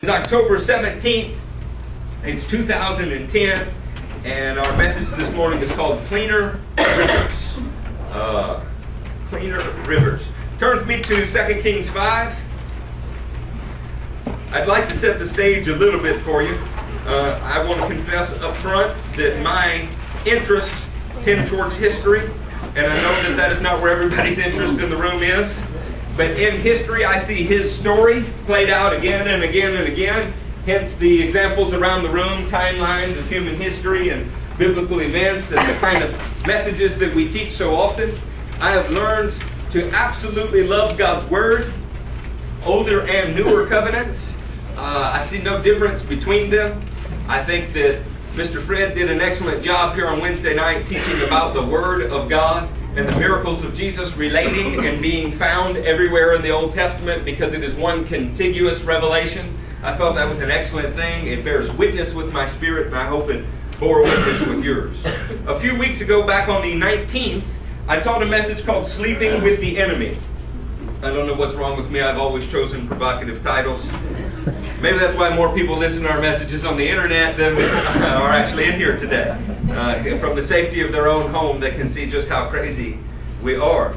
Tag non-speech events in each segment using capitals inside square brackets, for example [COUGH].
It's October 17th. It's 2010. And our message this morning is called Cleaner Rivers. Uh, cleaner Rivers. Turn with me to 2 Kings 5. I'd like to set the stage a little bit for you. Uh, I want to confess up front that my interests tend towards history, and I know that that is not where everybody's interest in the room is. But in history, I see his story played out again and again and again. Hence the examples around the room, timelines of human history and biblical events and the kind of messages that we teach so often. I have learned to absolutely love God's Word, older and newer covenants. Uh, I see no difference between them. I think that Mr. Fred did an excellent job here on Wednesday night teaching about the Word of God and the miracles of Jesus relating and being found everywhere in the Old Testament because it is one contiguous revelation. I thought that was an excellent thing. It bears witness with my spirit, and I hope it bore witness with yours. A few weeks ago, back on the 19th, I taught a message called Sleeping with the Enemy. I don't know what's wrong with me. I've always chosen provocative titles. [LAUGHS] Maybe that's why more people listen to our messages on the internet than are actually in here today. Uh, from the safety of their own home, they can see just how crazy we are.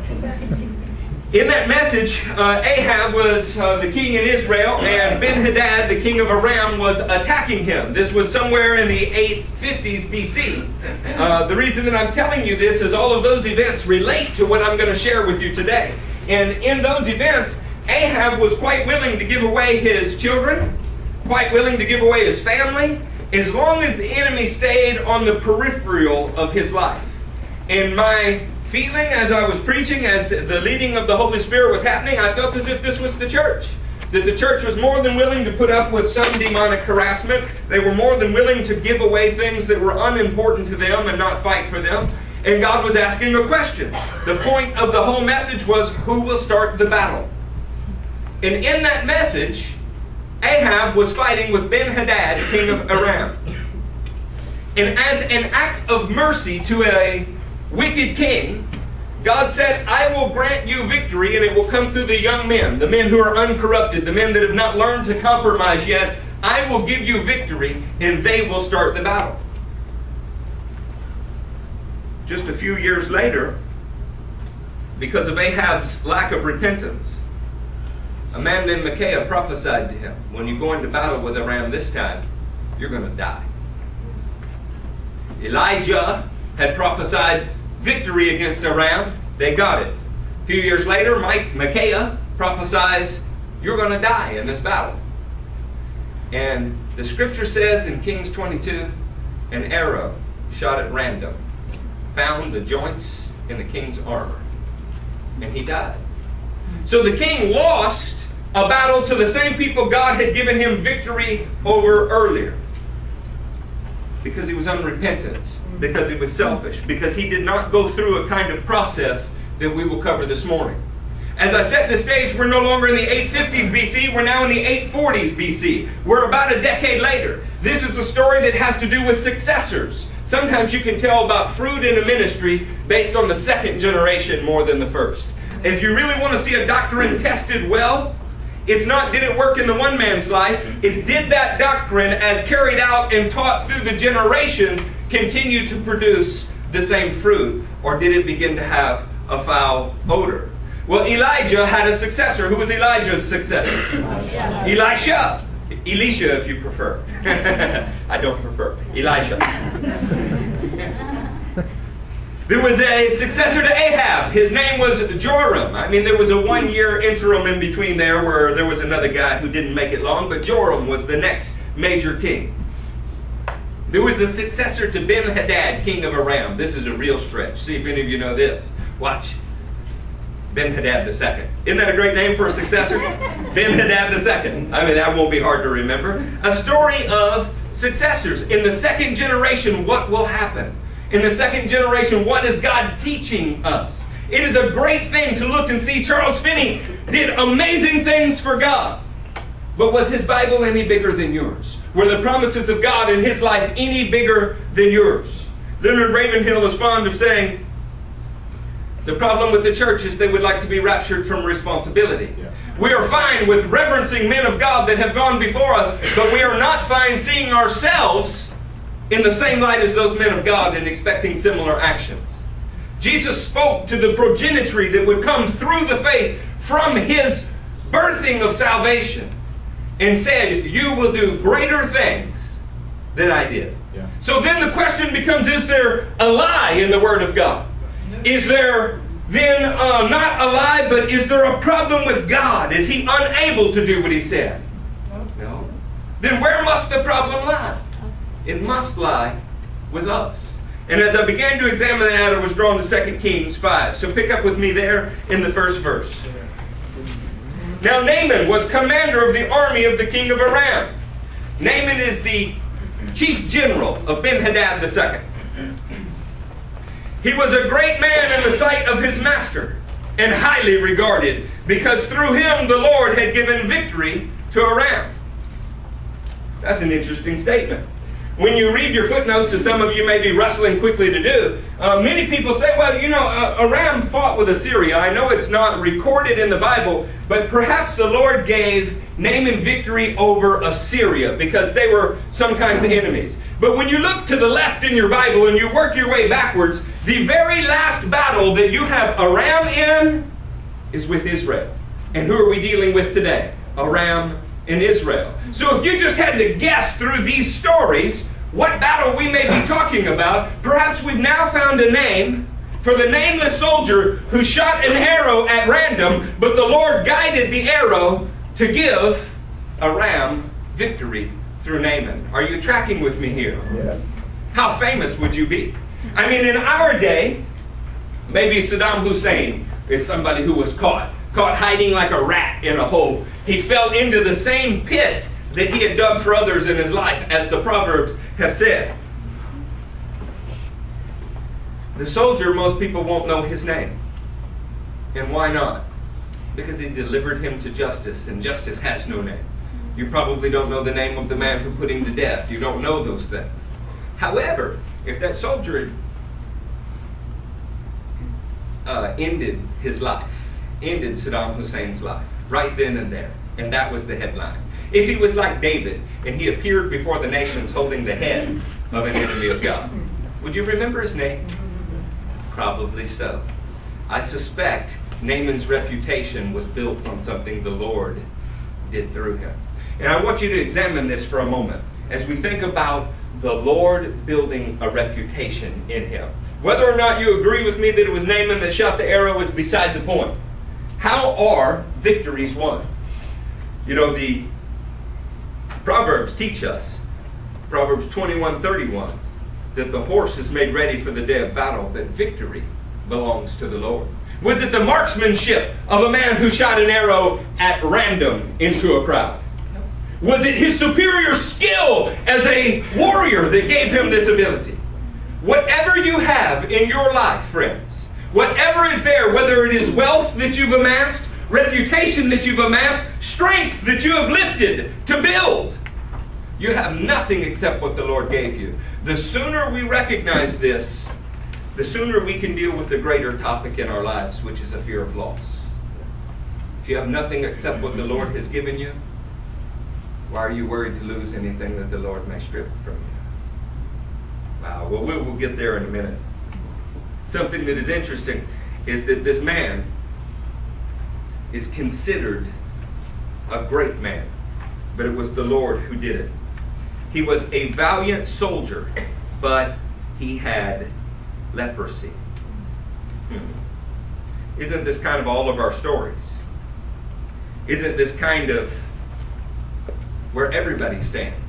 In that message, uh, Ahab was uh, the king in Israel, and Ben Hadad, the king of Aram, was attacking him. This was somewhere in the 850s BC. Uh, the reason that I'm telling you this is all of those events relate to what I'm going to share with you today. And in those events, Ahab was quite willing to give away his children, quite willing to give away his family, as long as the enemy stayed on the peripheral of his life. In my feeling as I was preaching, as the leading of the Holy Spirit was happening, I felt as if this was the church. That the church was more than willing to put up with some demonic harassment. They were more than willing to give away things that were unimportant to them and not fight for them. And God was asking a question. The point of the whole message was who will start the battle? And in that message, Ahab was fighting with Ben Hadad, king of Aram. And as an act of mercy to a wicked king, God said, I will grant you victory, and it will come through the young men, the men who are uncorrupted, the men that have not learned to compromise yet. I will give you victory, and they will start the battle. Just a few years later, because of Ahab's lack of repentance, a man named Micaiah prophesied to him, when you go into battle with Aram this time, you're going to die. Elijah had prophesied victory against Aram. They got it. A few years later, Mike, Micaiah prophesies, you're going to die in this battle. And the scripture says in Kings 22, an arrow shot at random found the joints in the king's armor. And he died. So the king lost a battle to the same people God had given him victory over earlier. Because he was unrepentant, because he was selfish, because he did not go through a kind of process that we will cover this morning. As I set the stage, we're no longer in the 850s BC, we're now in the 840s BC. We're about a decade later. This is a story that has to do with successors. Sometimes you can tell about fruit in a ministry based on the second generation more than the first. If you really want to see a doctrine tested well, it's not did it work in the one man's life, it's did that doctrine, as carried out and taught through the generations, continue to produce the same fruit, or did it begin to have a foul odor? Well, Elijah had a successor. Who was Elijah's successor? Elisha. Elisha, if you prefer. [LAUGHS] I don't prefer. Elisha. There was a successor to Ahab. His name was Joram. I mean, there was a one year interim in between there where there was another guy who didn't make it long, but Joram was the next major king. There was a successor to Ben Hadad, king of Aram. This is a real stretch. See if any of you know this. Watch. Ben Hadad II. Isn't that a great name for a successor? ben Hadad II. I mean, that won't be hard to remember. A story of successors. In the second generation, what will happen? In the second generation, what is God teaching us? It is a great thing to look and see Charles Finney did amazing things for God. But was his Bible any bigger than yours? Were the promises of God in his life any bigger than yours? Leonard Ravenhill is fond of saying, the problem with the church is they would like to be raptured from responsibility. Yeah. We are fine with reverencing men of God that have gone before us, but we are not fine seeing ourselves in the same light as those men of God and expecting similar actions. Jesus spoke to the progenitory that would come through the faith from his birthing of salvation and said, You will do greater things than I did. Yeah. So then the question becomes Is there a lie in the Word of God? Is there then uh, not a lie, but is there a problem with God? Is he unable to do what he said? No. Then where must the problem lie? It must lie with us. And as I began to examine that, I was drawn to 2 Kings 5. So pick up with me there in the first verse. Now Naaman was commander of the army of the king of Aram. Naaman is the chief general of Ben-Hadad II. He was a great man in the sight of his master and highly regarded because through him the Lord had given victory to Aram. That's an interesting statement. When you read your footnotes, as some of you may be wrestling quickly to do, uh, many people say, well, you know, uh, Aram fought with Assyria. I know it's not recorded in the Bible, but perhaps the Lord gave Naaman victory over Assyria because they were some kinds of enemies. But when you look to the left in your Bible and you work your way backwards, the very last battle that you have Aram in is with Israel. And who are we dealing with today? Aram in Israel. So if you just had to guess through these stories what battle we may be talking about, perhaps we've now found a name for the nameless soldier who shot an arrow at random, but the Lord guided the arrow to give Aram victory through Naaman. Are you tracking with me here? Yes. How famous would you be? I mean, in our day, maybe Saddam Hussein is somebody who was caught, caught hiding like a rat in a hole he fell into the same pit that he had dug for others in his life, as the Proverbs have said. The soldier, most people won't know his name. And why not? Because he delivered him to justice, and justice has no name. You probably don't know the name of the man who put him to death. You don't know those things. However, if that soldier uh, ended his life, ended Saddam Hussein's life, right then and there. And that was the headline. If he was like David and he appeared before the nations holding the head of an enemy of God, would you remember his name? Probably so. I suspect Naaman's reputation was built on something the Lord did through him. And I want you to examine this for a moment as we think about the Lord building a reputation in him. Whether or not you agree with me that it was Naaman that shot the arrow is beside the point. How are victories won? You know, the Proverbs teach us, Proverbs 21 31, that the horse is made ready for the day of battle, that victory belongs to the Lord. Was it the marksmanship of a man who shot an arrow at random into a crowd? Was it his superior skill as a warrior that gave him this ability? Whatever you have in your life, friends, Whatever is there, whether it is wealth that you've amassed, reputation that you've amassed, strength that you have lifted to build, you have nothing except what the Lord gave you. The sooner we recognize this, the sooner we can deal with the greater topic in our lives, which is a fear of loss. If you have nothing except what the Lord has given you, why are you worried to lose anything that the Lord may strip from you? Wow, well, we'll get there in a minute something that is interesting is that this man is considered a great man, but it was the Lord who did it. He was a valiant soldier, but he had leprosy. Hmm. Isn't this kind of all of our stories? Isn't this kind of where everybody stands?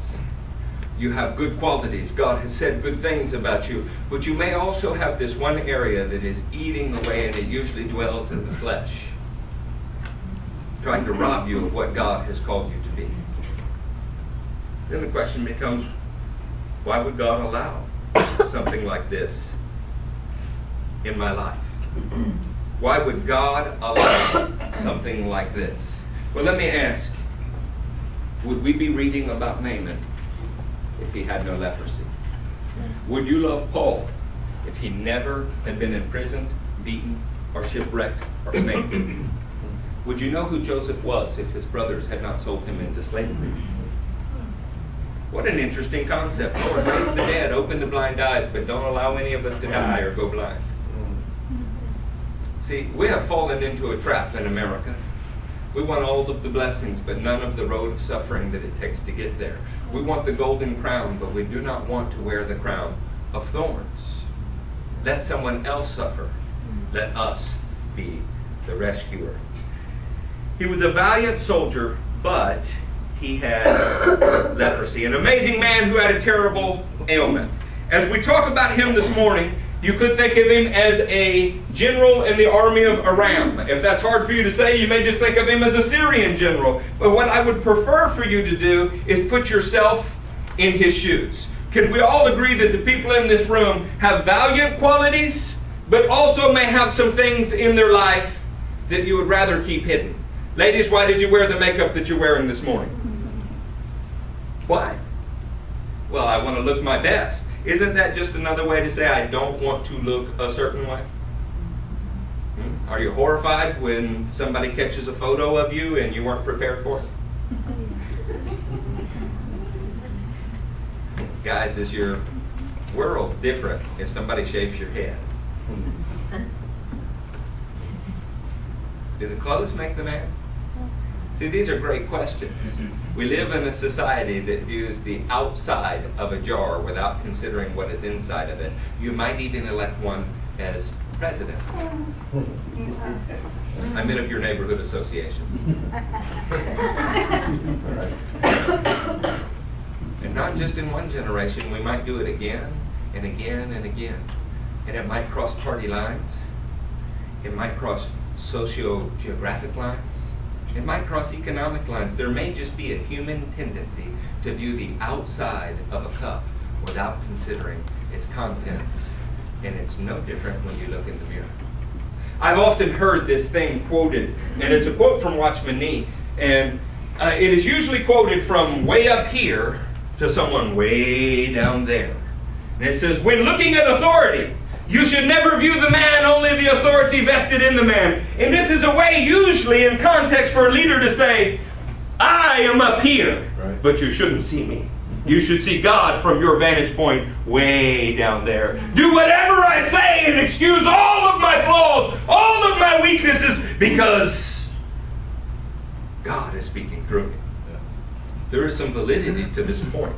you have good qualities. God has said good things about you. But you may also have this one area that is eating away, and it usually dwells in the flesh, trying to rob you of what God has called you to be. Then the question becomes why would God allow something like this in my life? Why would God allow something like this? Well, let me ask would we be reading about Naaman if he had no leprosy? Would you love Paul if he never had been imprisoned, beaten, or shipwrecked, or snaken? Would you know who Joseph was if his brothers had not sold him into slavery? What an interesting concept. Lord, raise the dead, open the blind eyes, but don't allow any of us to die or go blind. See, we have fallen into a trap in America. We want all of the blessings, but none of the road of suffering that it takes to get there. We want the golden crown, but we do not want to wear the crown of thorns. Let someone else suffer. Let us be the rescuer. He was a valiant soldier, but he had [COUGHS] leprosy. An amazing man who had a terrible ailment. As we talk about him this morning, you could think of him as a general in the army of Aram. If that's hard for you to say, you may just think of him as a Syrian general. But what I would prefer for you to do is put yourself in his shoes. Can we all agree that the people in this room have valiant qualities, but also may have some things in their life that you would rather keep hidden? Ladies, why did you wear the makeup that you're wearing this morning? Why? Well, I want to look my best. Isn't that just another way to say I don't want to look a certain way? Hmm? Are you horrified when somebody catches a photo of you and you weren't prepared for it? [LAUGHS] Guys, is your world different if somebody shaves your head? [LAUGHS] Do the clothes make the man? See, these are great questions. We live in a society that views the outside of a jar without considering what is inside of it. You might even elect one as president. [LAUGHS] I meant of your neighborhood associations. [LAUGHS] and not just in one generation, we might do it again and again and again. And it might cross party lines, it might cross socio geographic lines. It might cross economic lines. There may just be a human tendency to view the outside of a cup without considering its contents. And it's no different when you look in the mirror. I've often heard this thing quoted, and it's a quote from Watchman Nee, and uh, it is usually quoted from way up here to someone way down there. And it says, When looking at authority, you should never view the man, only the authority vested in the man. And this is a way, usually in context, for a leader to say, I am up here, right. but you shouldn't see me. You should see God from your vantage point way down there. Do whatever I say and excuse all of my flaws, all of my weaknesses, because God is speaking through me. There is some validity to this point.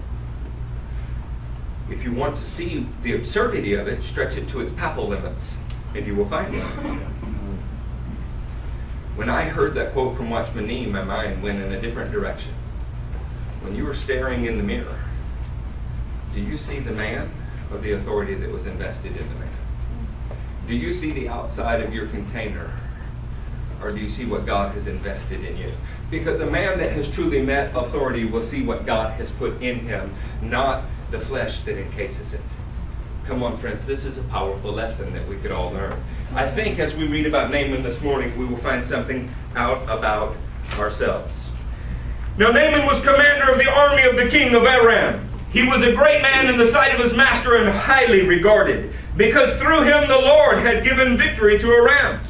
If you want to see the absurdity of it, stretch it to its papal limits, and you will find it. When I heard that quote from Watchman Nee, my mind went in a different direction. When you were staring in the mirror, do you see the man or the authority that was invested in the man? Do you see the outside of your container or do you see what God has invested in you? Because a man that has truly met authority will see what God has put in him, not the flesh that encases it. Come on, friends, this is a powerful lesson that we could all learn. I think as we read about Naaman this morning, we will find something out about ourselves. Now, Naaman was commander of the army of the king of Aram. He was a great man in the sight of his master and highly regarded, because through him the Lord had given victory to Aram.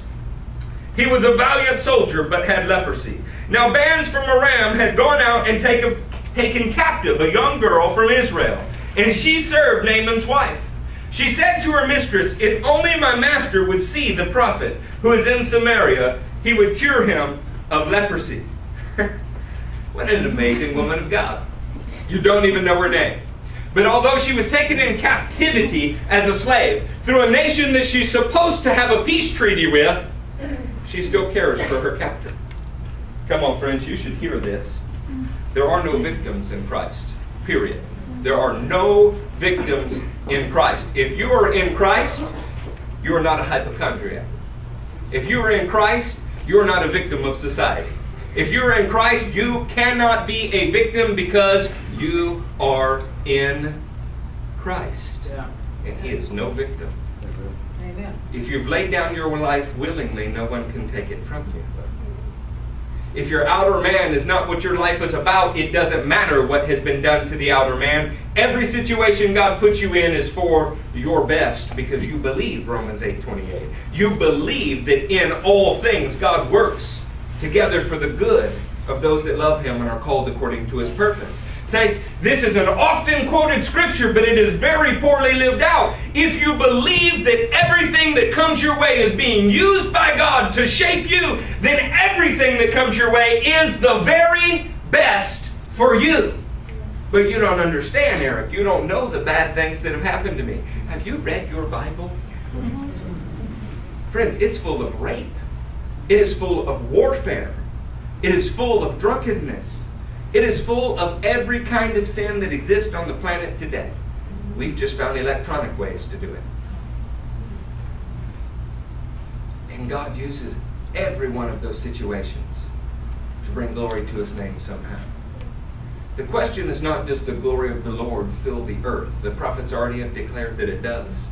He was a valiant soldier, but had leprosy. Now, bands from Aram had gone out and taken, taken captive a young girl from Israel, and she served Naaman's wife. She said to her mistress, If only my master would see the prophet who is in Samaria, he would cure him of leprosy. [LAUGHS] what an amazing woman of God. You don't even know her name. But although she was taken in captivity as a slave through a nation that she's supposed to have a peace treaty with, she still cares for her captor. Come on, friends, you should hear this. There are no victims in Christ, period. There are no victims in Christ. If you are in Christ, you are not a hypochondriac. If you are in Christ, you are not a victim of society. If you're in Christ, you cannot be a victim because you are in Christ. Yeah. And He is no victim. Amen. If you've laid down your life willingly, no one can take it from you. If your outer man is not what your life is about, it doesn't matter what has been done to the outer man. Every situation God puts you in is for your best because you believe Romans 8:28. You believe that in all things God works together for the good of those that love him and are called according to his purpose. Saints, this is an often quoted scripture, but it is very poorly lived out. If you believe that everything that comes your way is being used by God to shape you, then everything that comes your way is the very best for you. But you don't understand, Eric. You don't know the bad things that have happened to me. Have you read your Bible? Friends, it's full of rape. It is full of warfare. It is full of drunkenness. It is full of every kind of sin that exists on the planet today. We've just found electronic ways to do it. And God uses every one of those situations to bring glory to his name somehow. The question is not does the glory of the Lord fill the earth? The prophets already have declared that it does.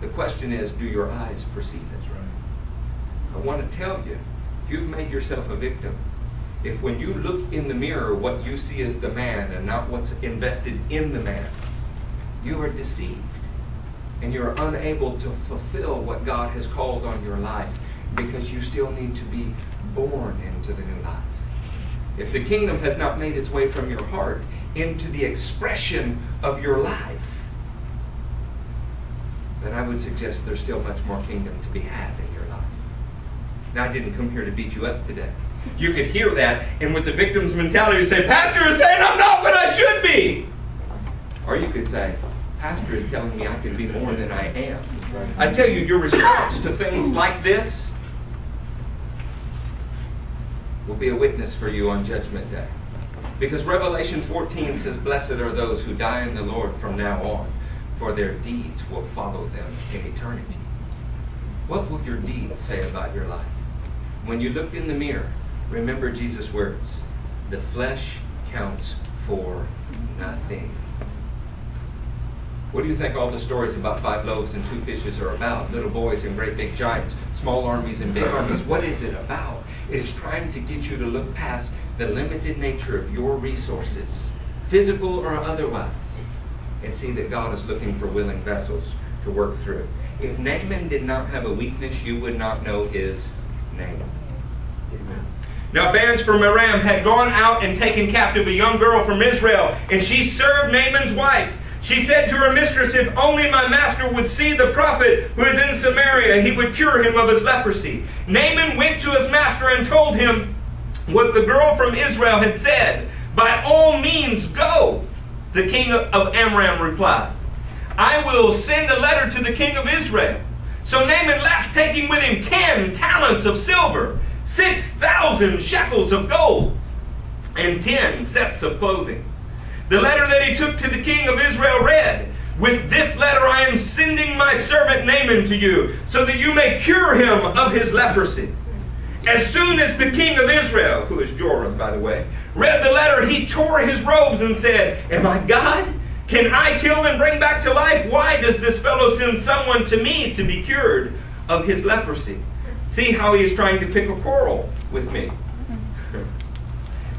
The question is do your eyes perceive it? I want to tell you, if you've made yourself a victim, if when you look in the mirror, what you see is the man and not what's invested in the man, you are deceived. And you're unable to fulfill what God has called on your life because you still need to be born into the new life. If the kingdom has not made its way from your heart into the expression of your life, then I would suggest there's still much more kingdom to be had in your life. Now, I didn't come here to beat you up today. You could hear that, and with the victim's mentality, you say, Pastor is saying I'm not what I should be. Or you could say, Pastor is telling me I can be more than I am. I tell you, your response to things like this will be a witness for you on Judgment Day. Because Revelation 14 says, Blessed are those who die in the Lord from now on, for their deeds will follow them in eternity. What will your deeds say about your life? When you looked in the mirror, remember Jesus' words the flesh counts for nothing. What do you think all the stories about five loaves and two fishes are about? Little boys and great big giants, small armies and big armies. What is it about? It is trying to get you to look past the limited nature of your resources, physical or otherwise, and see that God is looking for willing vessels to work through. If Naaman did not have a weakness, you would not know his name. Now, bands from Aram had gone out and taken captive a young girl from Israel, and she served Naaman's wife. She said to her mistress, If only my master would see the prophet who is in Samaria, he would cure him of his leprosy. Naaman went to his master and told him what the girl from Israel had said. By all means, go. The king of Amram replied, I will send a letter to the king of Israel. So Naaman left, taking with him ten talents of silver, six thousand shekels of gold, and ten sets of clothing. The letter that he took to the king of Israel read, With this letter I am sending my servant Naaman to you, so that you may cure him of his leprosy. As soon as the king of Israel, who is Joram, by the way, read the letter, he tore his robes and said, Am I God? Can I kill and bring back to life? Why does this fellow send someone to me to be cured of his leprosy? See how he is trying to pick a quarrel with me.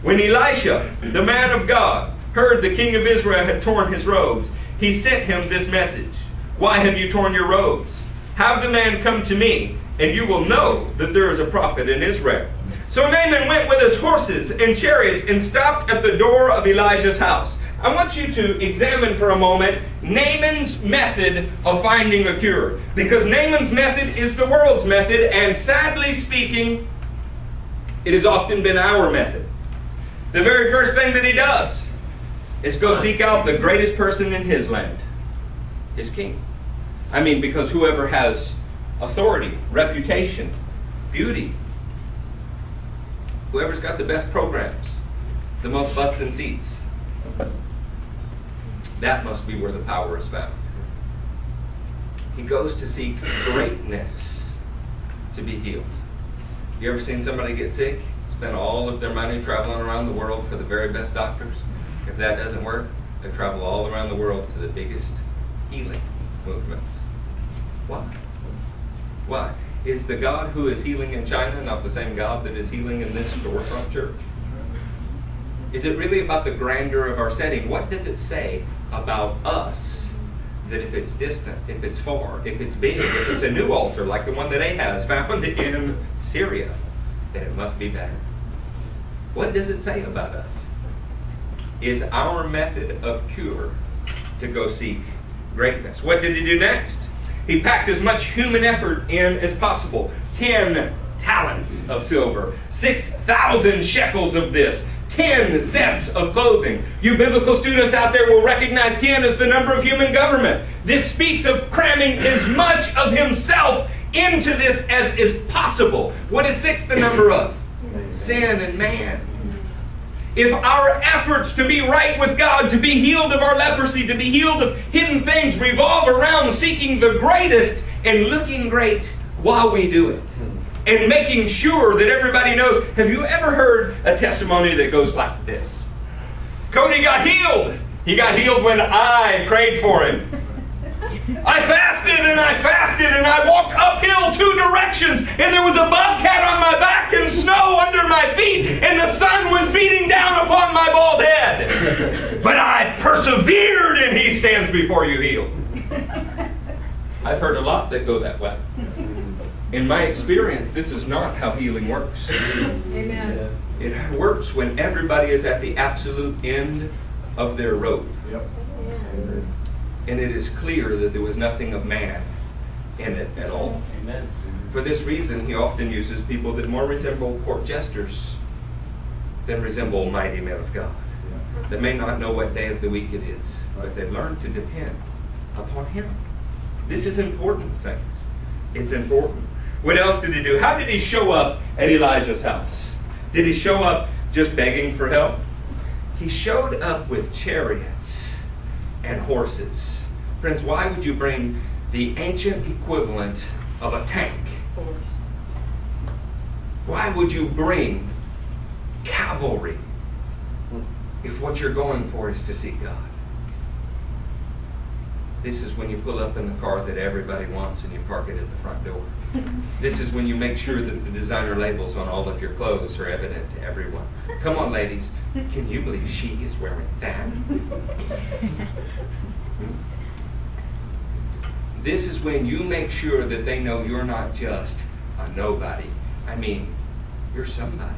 when Elisha, the man of God, heard the king of Israel had torn his robes, he sent him this message Why have you torn your robes? Have the man come to me, and you will know that there is a prophet in Israel. So Naaman went with his horses and chariots and stopped at the door of Elijah's house. I want you to examine for a moment Naaman's method of finding a cure. Because Naaman's method is the world's method, and sadly speaking, it has often been our method. The very first thing that he does is go seek out the greatest person in his land, his king. I mean, because whoever has authority, reputation, beauty, whoever's got the best programs, the most butts and seats, that must be where the power is found. He goes to seek greatness to be healed. You ever seen somebody get sick, spend all of their money traveling around the world for the very best doctors? If that doesn't work, they travel all around the world to the biggest healing movements. Why? Why? Is the God who is healing in China not the same God that is healing in this storefront church? Is it really about the grandeur of our setting? What does it say about us that if it's distant, if it's far, if it's big, if it's a new altar like the one that Ahaz found [LAUGHS] in Syria, then it must be better. What does it say about us? Is our method of cure to go seek greatness? What did he do next? He packed as much human effort in as possible. Ten talents of silver, 6,000 shekels of this, 10 sets of clothing. You biblical students out there will recognize 10 as the number of human government. This speaks of cramming as much of himself into this as is possible. What is six the number of? Sin and man. If our efforts to be right with God, to be healed of our leprosy, to be healed of hidden things revolve around seeking the greatest and looking great while we do it, and making sure that everybody knows. Have you ever heard a testimony that goes like this? Cody got healed. He got healed when I prayed for him. I fasted and I fasted and I walked uphill two directions and there was a bobcat on my back and snow under my feet and the sun was beating down upon my bald head. But I persevered and he stands before you healed. I've heard a lot that go that way. In my experience, this is not how healing works. Amen. It works when everybody is at the absolute end of their rope. Yep. And it is clear that there was nothing of man in it at all. Amen. For this reason, he often uses people that more resemble court jesters than resemble mighty men of God. That may not know what day of the week it is, but they've learned to depend upon him. This is important, saints. It's important. What else did he do? How did he show up at Elijah's house? Did he show up just begging for help? He showed up with chariots and horses. Friends, why would you bring the ancient equivalent of a tank? Why would you bring cavalry if what you're going for is to see God? This is when you pull up in the car that everybody wants and you park it at the front door. [LAUGHS] This is when you make sure that the designer labels on all of your clothes are evident to everyone. Come on, ladies. Can you believe she is wearing that? [LAUGHS] This is when you make sure that they know you're not just a nobody. I mean, you're somebody.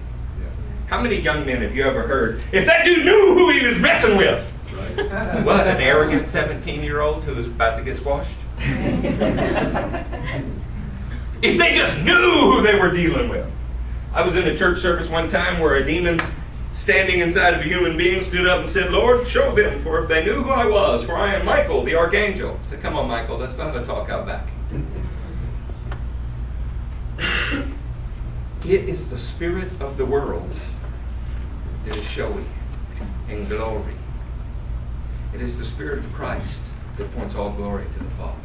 How many young men have you ever heard, if that dude knew who he was messing with? [LAUGHS] What, an arrogant 17 year old who is about to get squashed? [LAUGHS] if they just knew who they were dealing with. I was in a church service one time where a demon standing inside of a human being stood up and said, Lord, show them, for if they knew who I was, for I am Michael, the archangel. I said, Come on, Michael, let's go have a talk out back. [LAUGHS] It is the spirit of the world that is showy and glory. It is the Spirit of Christ that points all glory to the Father.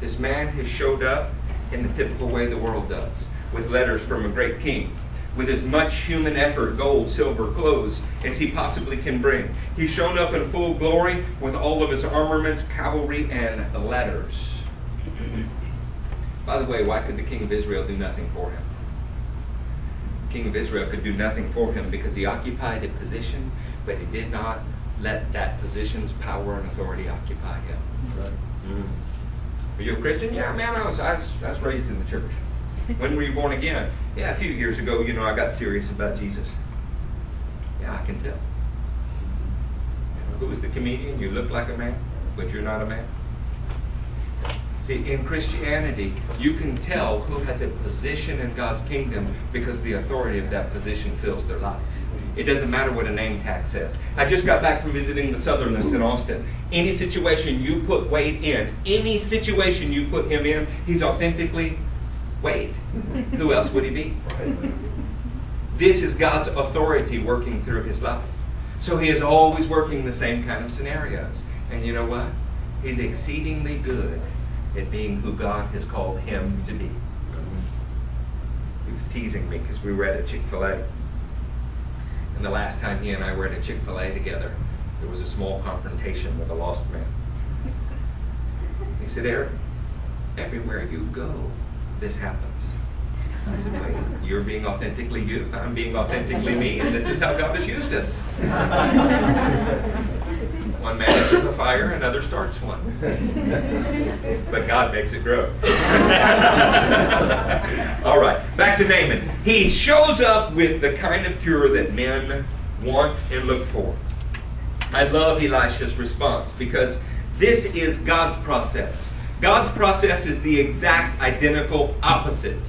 This man has showed up in the typical way the world does, with letters from a great king, with as much human effort, gold, silver, clothes, as he possibly can bring. He's shown up in full glory with all of his armaments, cavalry, and letters. By the way, why could the king of Israel do nothing for him? The king of Israel could do nothing for him because he occupied a position, but he did not let that position's power and authority occupy him. Right. Are you a Christian? Yeah, man, I was, I was, I was raised in the church. When were you born again? Yeah, a few years ago, you know, I got serious about Jesus. Yeah, I can tell. Who was the comedian? You look like a man, but you're not a man. See, in Christianity, you can tell who has a position in God's kingdom because the authority of that position fills their life. It doesn't matter what a name tag says. I just got back from visiting the Sutherlands in Austin. Any situation you put Wade in, any situation you put him in, he's authentically Wade. [LAUGHS] Who else would he be? This is God's authority working through his life. So he is always working the same kind of scenarios. And you know what? He's exceedingly good at being who God has called him to be. He was teasing me because we were at a Chick fil A. And the last time he and I were at a Chick fil A together, there was a small confrontation with a lost man. He said, Eric, everywhere you go, this happens. I said, wait, you're being authentically you, I'm being authentically me, and this is how God has used us. One man, it a fire. fire, another starts one. [LAUGHS] but God makes it grow. [LAUGHS] All right, back to Naaman. He shows up with the kind of cure that men want and look for. I love Elisha's response because this is God's process. God's process is the exact identical opposite.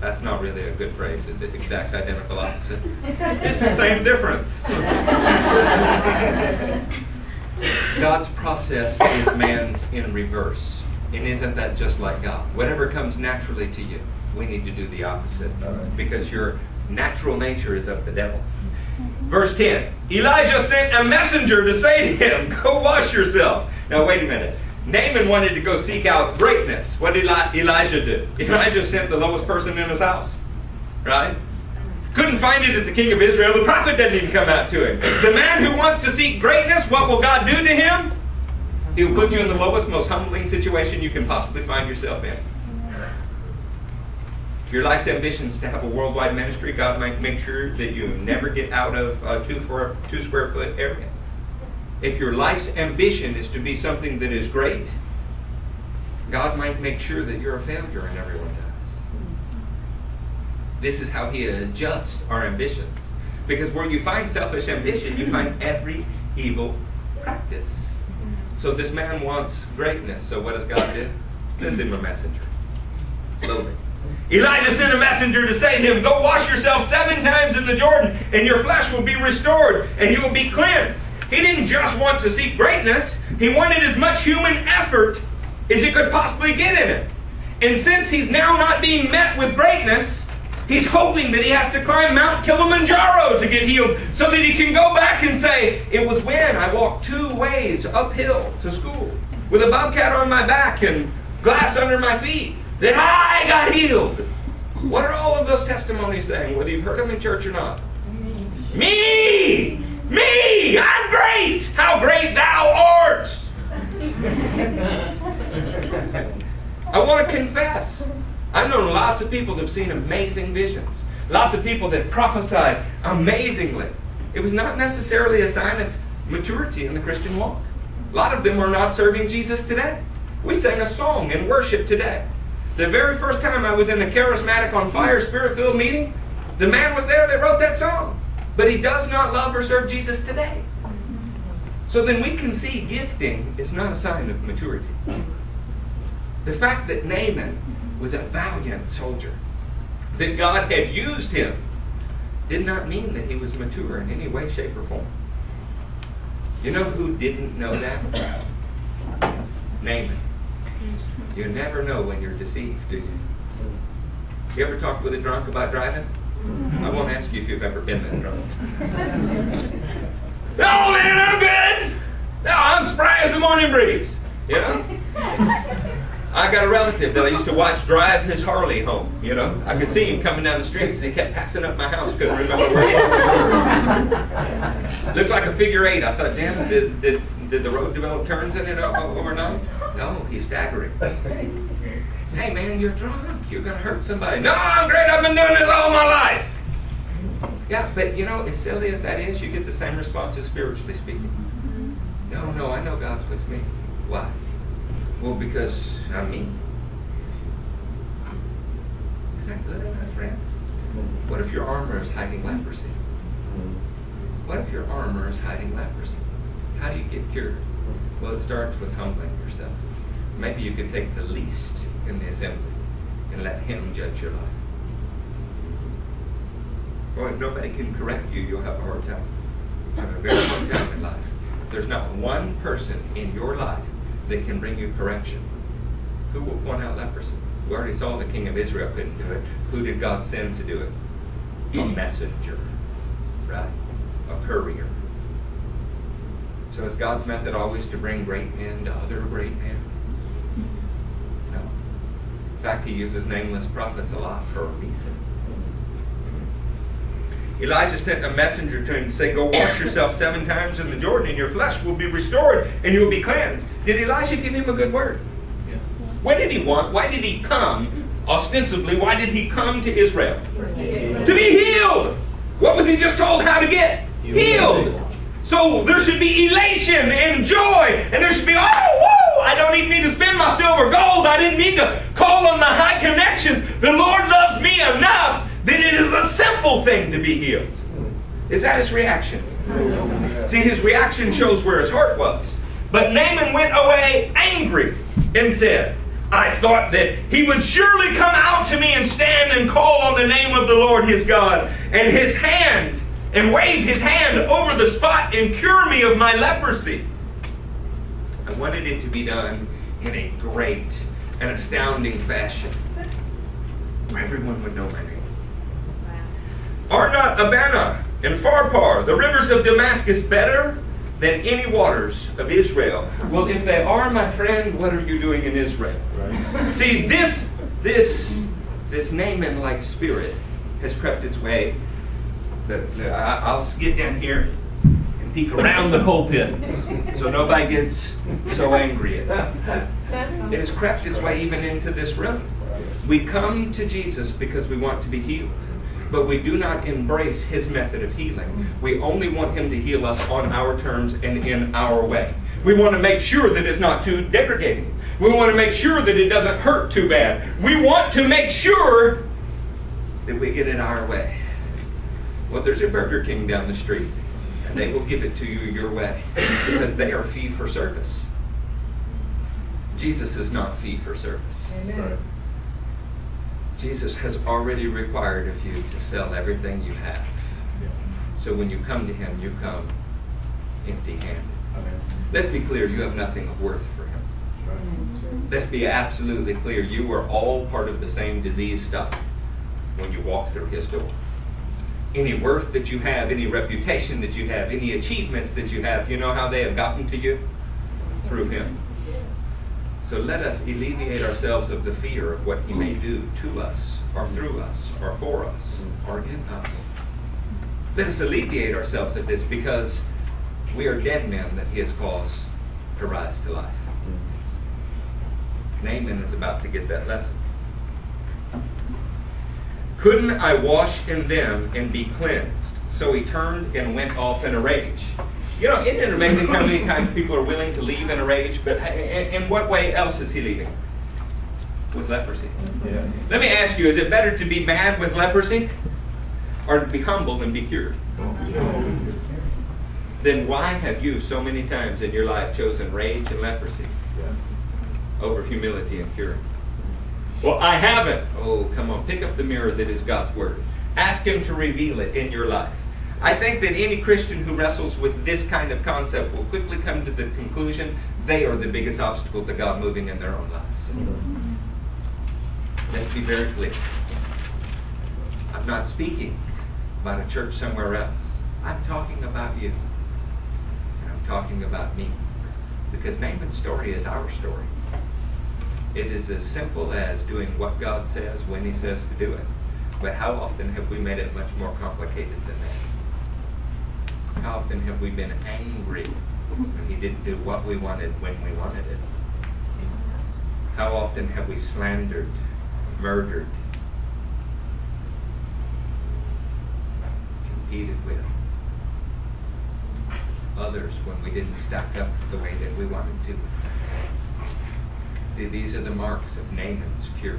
That's not really a good phrase, is it? Exact identical opposite. It's the same difference. [LAUGHS] God's process is man's in reverse. And isn't that just like God? Whatever comes naturally to you, we need to do the opposite because your natural nature is of the devil. Mm-hmm. Verse 10 Elijah sent a messenger to say to him, Go wash yourself. Now, wait a minute. Naaman wanted to go seek out greatness. What did Elijah do? Elijah sent the lowest person in his house. Right? Couldn't find it at the king of Israel. The prophet doesn't even come out to him. The man who wants to seek greatness, what will God do to him? He will put you in the lowest, most humbling situation you can possibly find yourself in. If your life's ambition is to have a worldwide ministry, God might make sure that you never get out of a two, four, two square foot area. If your life's ambition is to be something that is great, God might make sure that you're a failure in everyone's eyes. This is how He adjusts our ambitions. Because where you find selfish ambition, you find every evil practice. So this man wants greatness. So what does God do? Sends him a messenger. Slowly. Elijah sent a messenger to say to him, Go wash yourself seven times in the Jordan, and your flesh will be restored, and you will be cleansed. He didn't just want to seek greatness, he wanted as much human effort as he could possibly get in it. And since he's now not being met with greatness, he's hoping that he has to climb Mount Kilimanjaro to get healed so that he can go back and say, It was when I walked two ways uphill to school with a bobcat on my back and glass under my feet that I got healed. What are all of those testimonies saying, whether you've heard them in church or not? Me! Me! I'm great! How great thou art! I want to confess. I've known lots of people that have seen amazing visions. Lots of people that prophesied amazingly. It was not necessarily a sign of maturity in the Christian walk. A lot of them are not serving Jesus today. We sang a song in worship today. The very first time I was in a charismatic on fire spirit filled meeting, the man was there that wrote that song. But he does not love or serve Jesus today. So then we can see gifting is not a sign of maturity. The fact that Naaman was a valiant soldier, that God had used him, did not mean that he was mature in any way, shape, or form. You know who didn't know that? Naaman. You never know when you're deceived, do you? You ever talked with a drunk about driving? I won't ask you if you've ever been that drunk. oh man, I'm good. No, I'm spry as the morning breeze. You know? I got a relative that I used to watch drive his Harley home. You know, I could see him coming down the street because he kept passing up my house. Couldn't remember where it was. [LAUGHS] Looked like a figure eight. I thought, damn, did, did, did the road develop turns in it overnight? No, he's staggering. Hey man, you're drunk. You're going to hurt somebody. No, I'm great. I've been doing this all my life. Yeah, but you know, as silly as that is, you get the same responses spiritually speaking. No, no, I know God's with me. Why? Well, because I'm me. Is that good, my friends? What if your armor is hiding leprosy? What if your armor is hiding leprosy? How do you get cured? Well, it starts with humbling yourself. Maybe you could take the least in the assembly and let Him judge your life. Or if nobody can correct you, you'll have a hard time. You have a very hard time in life. There's not one person in your life that can bring you correction. Who will point out leprosy? We already saw the king of Israel couldn't do it. Who did God send to do it? A hmm. messenger, right? A courier. So is God's method always to bring great men to other great men? Fact, he uses nameless prophets a lot for a reason. Elijah sent a messenger to him to say, Go wash yourself seven times in the Jordan, and your flesh will be restored, and you will be cleansed. Did Elijah give him a good word? Yeah. What did he want? Why did he come? Ostensibly, why did he come to Israel? To be healed. What was he just told how to get? Healed. So there should be elation and joy. And there should be, oh, I don't even need to spend my silver gold. I didn't need to call on my high connections. The Lord loves me enough that it is a simple thing to be healed. Is that his reaction? See, his reaction shows where his heart was. But Naaman went away angry and said, I thought that he would surely come out to me and stand and call on the name of the Lord his God, and his hand, and wave his hand over the spot and cure me of my leprosy. I wanted it to be done in a great and astounding fashion, where everyone would know my name. Are not Abana and Pharpar, the rivers of Damascus, better than any waters of Israel. Well, if they are, my friend, what are you doing in Israel? Right. See, this this this Naaman-like spirit has crept its way. The, the, I, I'll get down here peek around the pulpit so nobody gets so angry at me. It has crept its way even into this room. We come to Jesus because we want to be healed but we do not embrace his method of healing. We only want him to heal us on our terms and in our way. We want to make sure that it's not too degrading. We want to make sure that it doesn't hurt too bad. We want to make sure that we get it our way. Well, there's a Burger King down the street, and they will give it to you your way because they are fee for service. Jesus is not fee for service. Amen. Jesus has already required of you to sell everything you have. So when you come to Him, you come empty handed. Let's be clear, you have nothing of worth for Him. Let's be absolutely clear, you are all part of the same disease stuff when you walk through His door. Any worth that you have, any reputation that you have, any achievements that you have, you know how they have gotten to you? Through Him. So let us alleviate ourselves of the fear of what he may do to us, or through us, or for us, or in us. Let us alleviate ourselves of this because we are dead men that he has caused to rise to life. Naaman is about to get that lesson. Couldn't I wash in them and be cleansed? So he turned and went off in a rage. You know, isn't it amazing how many times people are willing to leave in a rage? But uh, in, what way else is he leaving? With leprosy. Yeah. Let me ask you: Is it better to be mad with leprosy, or to be humble and be cured? Then why have you so many times in your life chosen rage and leprosy over humility and cure? Well, I haven't. Oh, come on. Pick up the mirror that is God's Word. Ask Him to reveal it in your life. I think that any Christian who wrestles with this kind of concept will quickly come to the conclusion they are the biggest obstacle to God moving in their own lives. Let's be very clear. I'm not speaking about a church somewhere else. I'm talking about you. And I'm talking about me. Because Naaman's story is our story. It is as simple as doing what God says when He says to do it. But how often have we made it much more complicated than that? How often have we been angry when he didn't do what we wanted when we wanted it? How often have we slandered, murdered, competed with others when we didn't stack up the way that we wanted to? See, these are the marks of Naaman's cure.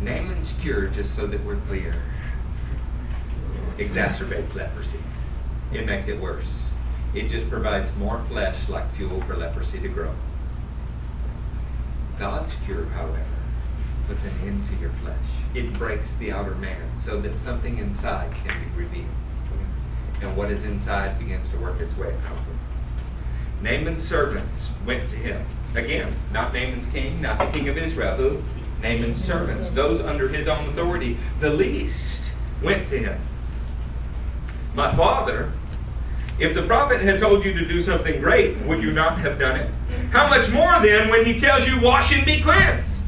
Naaman's cure, just so that we're clear, exacerbates leprosy it makes it worse. It just provides more flesh like fuel for leprosy to grow. God's cure, however, puts an end to your flesh. It breaks the outer man so that something inside can be revealed. And what is inside begins to work its way out. Naaman's servants went to him. Again, not Naaman's king, not the king of Israel. Who? Naaman's servants, those under his own authority, the least, went to him. My father, if the prophet had told you to do something great, would you not have done it? How much more then when he tells you, wash and be cleansed?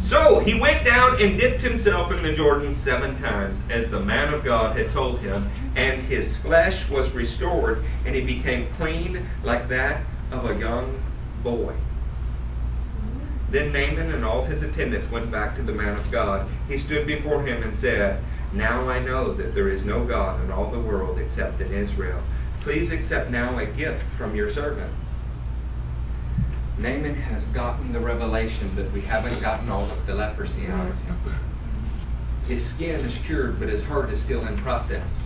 So he went down and dipped himself in the Jordan seven times, as the man of God had told him, and his flesh was restored, and he became clean like that of a young boy. Then Naaman and all his attendants went back to the man of God. He stood before him and said, now I know that there is no God in all the world except in Israel. Please accept now a gift from your servant. Naaman has gotten the revelation that we haven't gotten all of the leprosy out of him. His skin is cured, but his heart is still in process.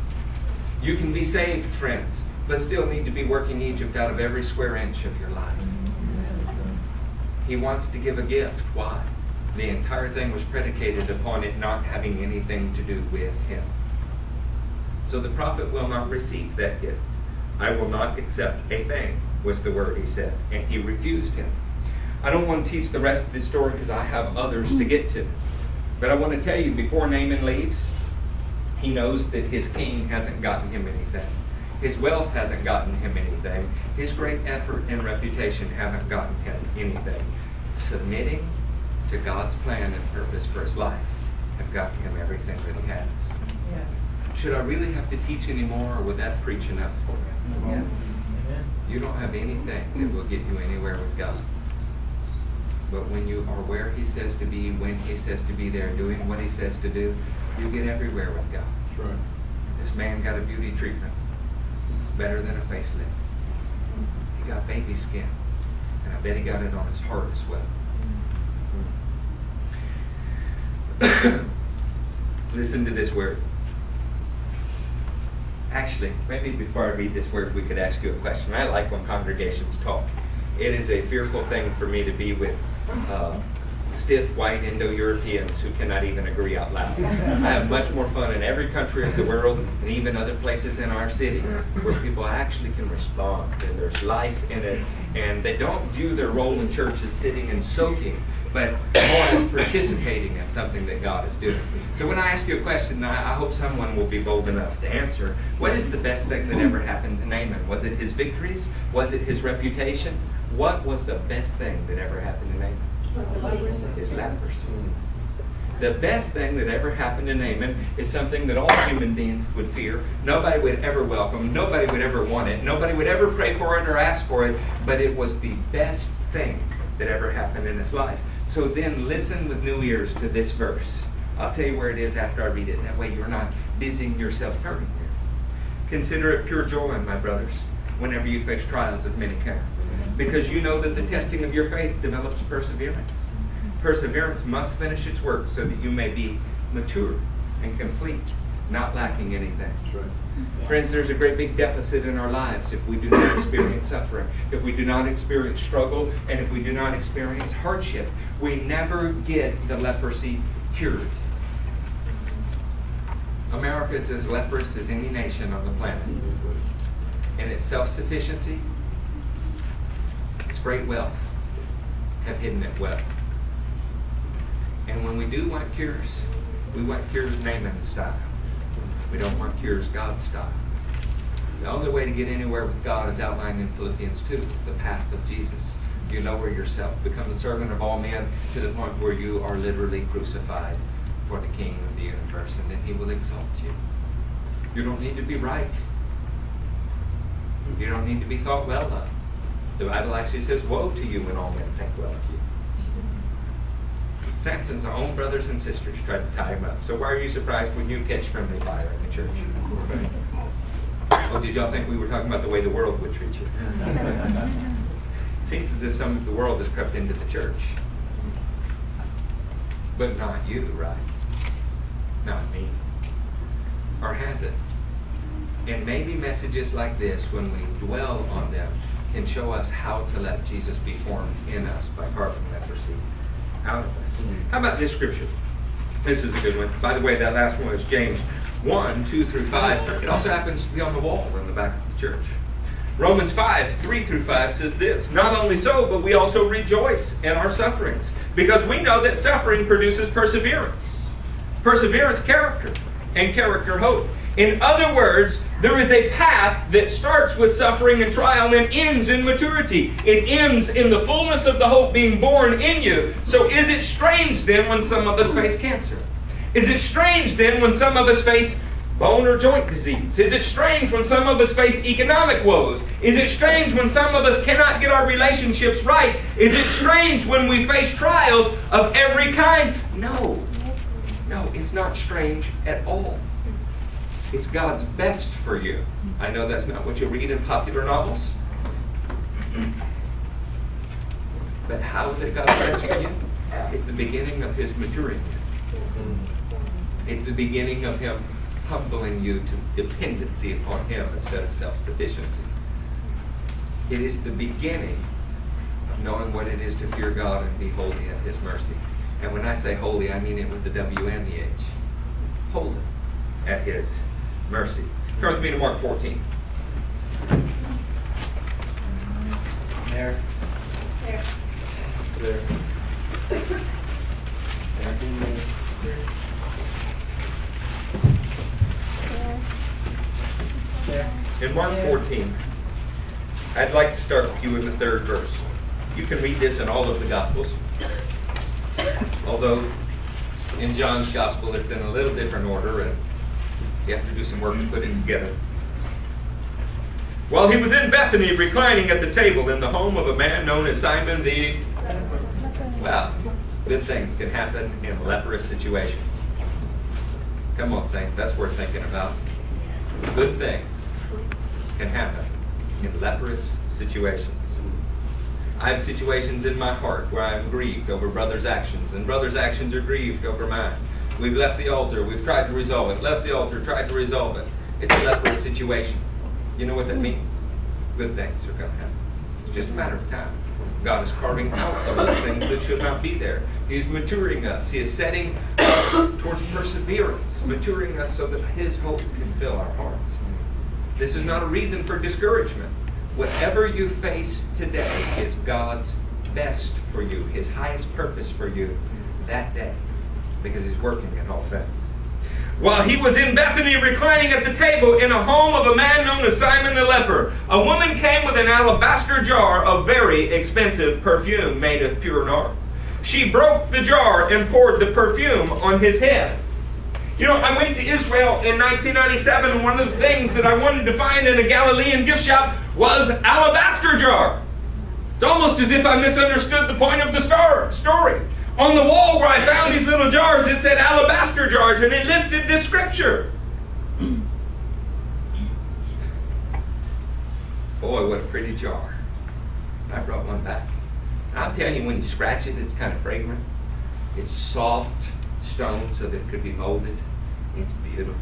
You can be saved, friends, but still need to be working Egypt out of every square inch of your life. He wants to give a gift. Why? The entire thing was predicated upon it not having anything to do with him. So the prophet will not receive that gift. I will not accept a thing, was the word he said. And he refused him. I don't want to teach the rest of this story because I have others to get to. But I want to tell you before Naaman leaves, he knows that his king hasn't gotten him anything. His wealth hasn't gotten him anything. His great effort and reputation haven't gotten him anything. Submitting to God's plan and purpose for his life have gotten him everything that he has. Yeah. Should I really have to teach anymore, or would that preach enough for you? Yeah. You don't have anything that will get you anywhere with God. But when you are where He says to be, when He says to be there, doing what He says to do, you get everywhere with God. Right. This man got a beauty treatment. It's better than a facelift. He got baby skin. I bet he got it on his heart as well. [COUGHS] Listen to this word. Actually, maybe before I read this word, we could ask you a question. I like when congregations talk. It is a fearful thing for me to be with uh, stiff white Indo-Europeans who cannot even agree out loud. [LAUGHS] I have much more fun in every country of the world and even other places in our city where people actually can respond and there's life in it and they don't view their role in church as sitting and soaking but more as participating in something that God is doing. So when I ask you a question, I, hope someone will be bold enough to answer. What is the best thing that ever happened to Naaman? Was it his victories? Was it his reputation? What was the best thing that ever happened to Naaman? His leprosy. The best thing that ever happened to Naaman is something that all human beings would fear. Nobody would ever welcome. Nobody would ever want it. Nobody would ever pray for it or ask for it. But it was the best thing that ever happened in his life. So then listen with new ears to this verse. I'll tell you where it is after I read it. That way you're not busying yourself turning here. Consider it pure joy, my brothers, whenever you face trials of many kinds because you know that the testing of your faith develops perseverance. Perseverance must finish its work so that you may be mature and complete, not lacking anything. Right. Friends, there's a great big deficit in our lives if we do not experience suffering, if we do not experience struggle, and if we do not experience hardship. We never get the leprosy cured. America is as leprous as any nation on the planet. In its self sufficiency, its great wealth have hidden it well. And when we do want cures, we want cures Naaman style. We don't want cures God style. The only way to get anywhere with God is outlined in Philippians 2. It's the path of Jesus. You lower yourself, become the servant of all men to the point where you are literally crucified for the King of the universe, and then he will exalt you. You don't need to be right. You don't need to be thought well of. The Bible actually says, Woe to you when all men think well of you. Samson's own brothers and sisters tried to tie him up. So why are you surprised when you catch friendly fire in the church? Oh, did y'all think we were talking about the way the world would treat you? [LAUGHS] it seems as if some of the world has crept into the church. But not you, right? Not me. Or has it? And maybe messages like this, when we dwell on them, can show us how to let Jesus be formed in us by carving leprosy out of us. Mm-hmm. How about this scripture? This is a good one. By the way, that last one is James 1, 2 through 5. It also happens to be on the wall in the back of the church. Romans 5, 3 through 5 says this Not only so, but we also rejoice in our sufferings, because we know that suffering produces perseverance. Perseverance, character, and character, hope. In other words, there is a path that starts with suffering and trial and ends in maturity. It ends in the fullness of the hope being born in you. So is it strange then when some of us face cancer? Is it strange then when some of us face bone or joint disease? Is it strange when some of us face economic woes? Is it strange when some of us cannot get our relationships right? Is it strange when we face trials of every kind? No. No, it's not strange at all. It's God's best for you. I know that's not what you read in popular novels. But how is it God's best for you? It's the beginning of His maturing. you. It's the beginning of Him humbling you to dependency upon Him instead of self sufficiency. It is the beginning of knowing what it is to fear God and be holy in His mercy. And when I say holy, I mean it with the W and the H. Wholly at His mercy. Turn with me to Mark 14. There. There. There. There. In Mark 14, I'd like to start with you in the third verse. You can read this in all of the Gospels. Although in John's Gospel it's in a little different order and you have to do some work to put it together. While he was in Bethany reclining at the table in the home of a man known as Simon the Well, good things can happen in leprous situations. Come on, saints, that's worth thinking about. Good things can happen in leprous situations. I have situations in my heart where I am grieved over brother's actions, and brother's actions are grieved over mine. We've left the altar, we've tried to resolve it, left the altar, tried to resolve it. It's a leprous situation. You know what that means? Good things are going to happen. It's just a matter of time. God is carving out those things that should not be there. He is maturing us. He is setting us towards perseverance, maturing us so that His hope can fill our hearts. This is not a reason for discouragement. Whatever you face today is God's best for you, His highest purpose for you that day, because He's working in all things. While he was in Bethany reclining at the table in a home of a man known as Simon the leper, a woman came with an alabaster jar of very expensive perfume made of pure nard. She broke the jar and poured the perfume on his head. You know, I went to Israel in 1997, and one of the things that I wanted to find in a Galilean gift shop was alabaster jar. It's almost as if I misunderstood the point of the star story. On the wall where I found these little jars, it said alabaster jars, and it listed this scripture. Boy, what a pretty jar. I brought one back. And I'll tell you, when you scratch it, it's kind of fragrant. It's soft stone so that it could be molded. It's beautiful.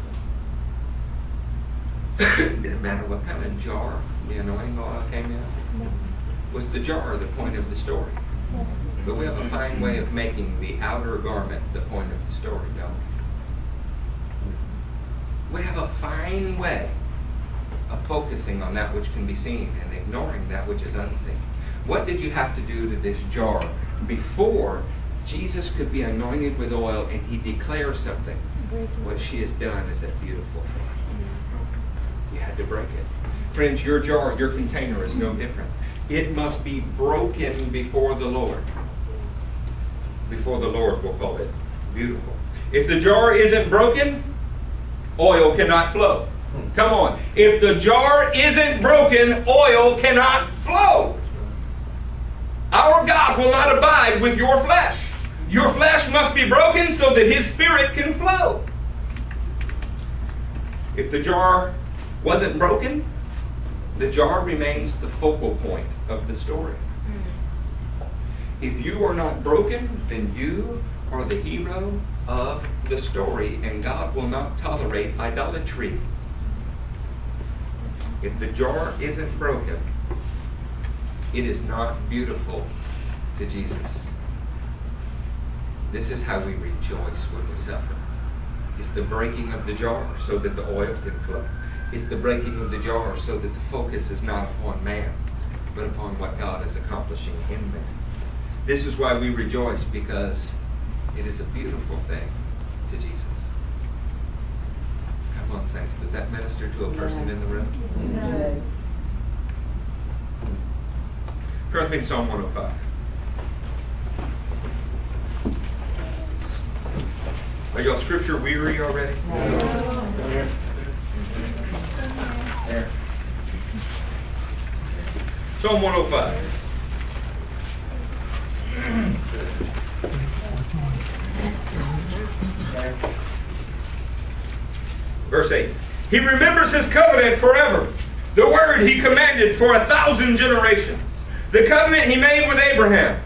[COUGHS] Didn't matter what kind of jar the anointing oil came in. Was the jar the point of the story? But we have a fine way of making the outer garment the point of the story, don't we? We have a fine way of focusing on that which can be seen and ignoring that which is unseen. What did you have to do to this jar before Jesus could be anointed with oil and he declares something? What she has done is a beautiful thing. You had to break it. Friends, your jar, your container is no different. It must be broken before the Lord. Before the Lord, we'll call it beautiful. If the jar isn't broken, oil cannot flow. Hmm. Come on. If the jar isn't broken, oil cannot flow. Our God will not abide with your flesh. Your flesh must be broken so that His Spirit can flow. If the jar wasn't broken, the jar remains the focal point of the story. If you are not broken, then you are the hero of the story, and God will not tolerate idolatry. If the jar isn't broken, it is not beautiful to Jesus. This is how we rejoice when we suffer. It's the breaking of the jar so that the oil can flow. It's the breaking of the jar so that the focus is not upon man, but upon what God is accomplishing in man. This is why we rejoice because it is a beautiful thing to Jesus. Come on, saints. Does that minister to a person in the room? Yes. Turn with me to Psalm 105. Are y'all scripture weary already? There. There. Psalm 105. Verse 8. He remembers his covenant forever, the word he commanded for a thousand generations, the covenant he made with Abraham,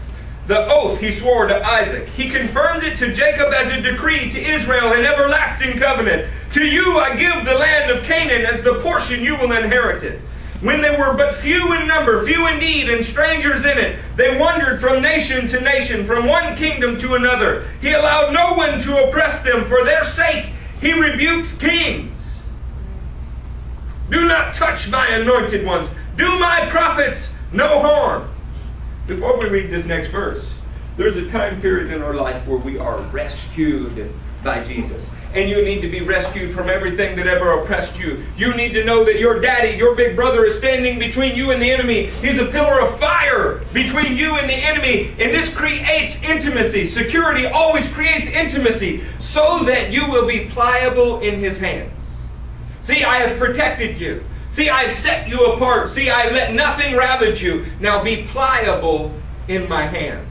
The oath he swore to Isaac. He confirmed it to Jacob as a decree, to Israel an everlasting covenant. To you I give the land of Canaan as the portion you will inherit it. When they were but few in number, few indeed, and strangers in it, they wandered from nation to nation, from one kingdom to another. He allowed no one to oppress them. For their sake, he rebuked kings. Do not touch my anointed ones. Do my prophets no harm. Before we read this next verse, there's a time period in our life where we are rescued by Jesus. And you need to be rescued from everything that ever oppressed you. You need to know that your daddy, your big brother, is standing between you and the enemy. He's a pillar of fire between you and the enemy. And this creates intimacy. Security always creates intimacy so that you will be pliable in his hands. See, I have protected you. See, I have set you apart. See, I have let nothing ravage you. Now be pliable in my hands.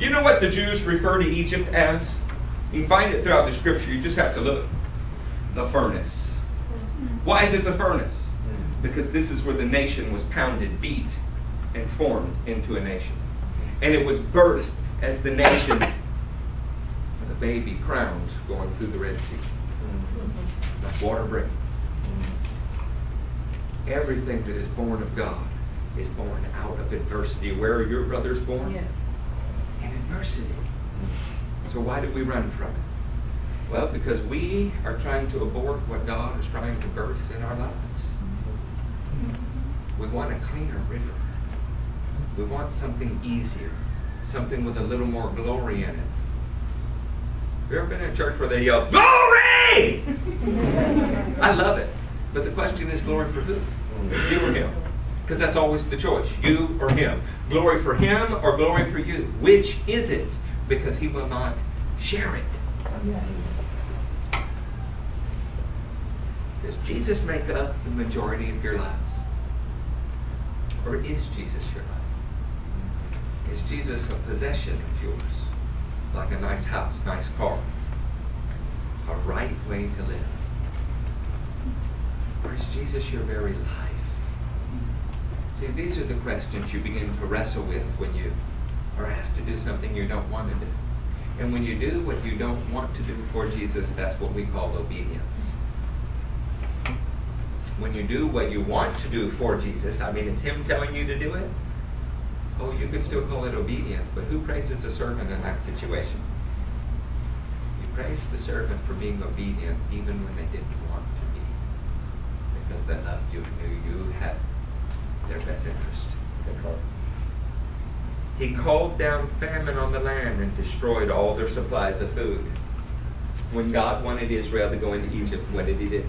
You know what the Jews refer to Egypt as? You can find it throughout the scripture. You just have to look. The furnace. Why is it the furnace? Because this is where the nation was pounded, beat, and formed into a nation. And it was birthed as the nation with a baby crowned going through the Red Sea. Like water breaking. Everything that is born of God is born out of adversity. Where are your brothers born? Yes. In adversity. So why do we run from it? Well, because we are trying to abort what God is trying to birth in our lives. We want a cleaner river. We want something easier, something with a little more glory in it. Have you ever been in a church where they yell, Glory! [LAUGHS] I love it. But the question is, glory for who? You or him? Because that's always the choice. You or him. Glory for him or glory for you. Which is it? Because he will not share it. Oh, yes. Does Jesus make up the majority of your lives? Or is Jesus your life? Is Jesus a possession of yours? Like a nice house, nice car? A right way to live? Or is Jesus your very life? See, these are the questions you begin to wrestle with when you are asked to do something you don't want to do. And when you do what you don't want to do for Jesus, that's what we call obedience. When you do what you want to do for Jesus, I mean, it's Him telling you to do it. Oh, you could still call it obedience, but who praises a servant in that situation? You praise the servant for being obedient even when they didn't want to be, because they loved you and knew you had their best interest. He called down famine on the land and destroyed all their supplies of food. When God wanted Israel to go into Egypt, what did he do?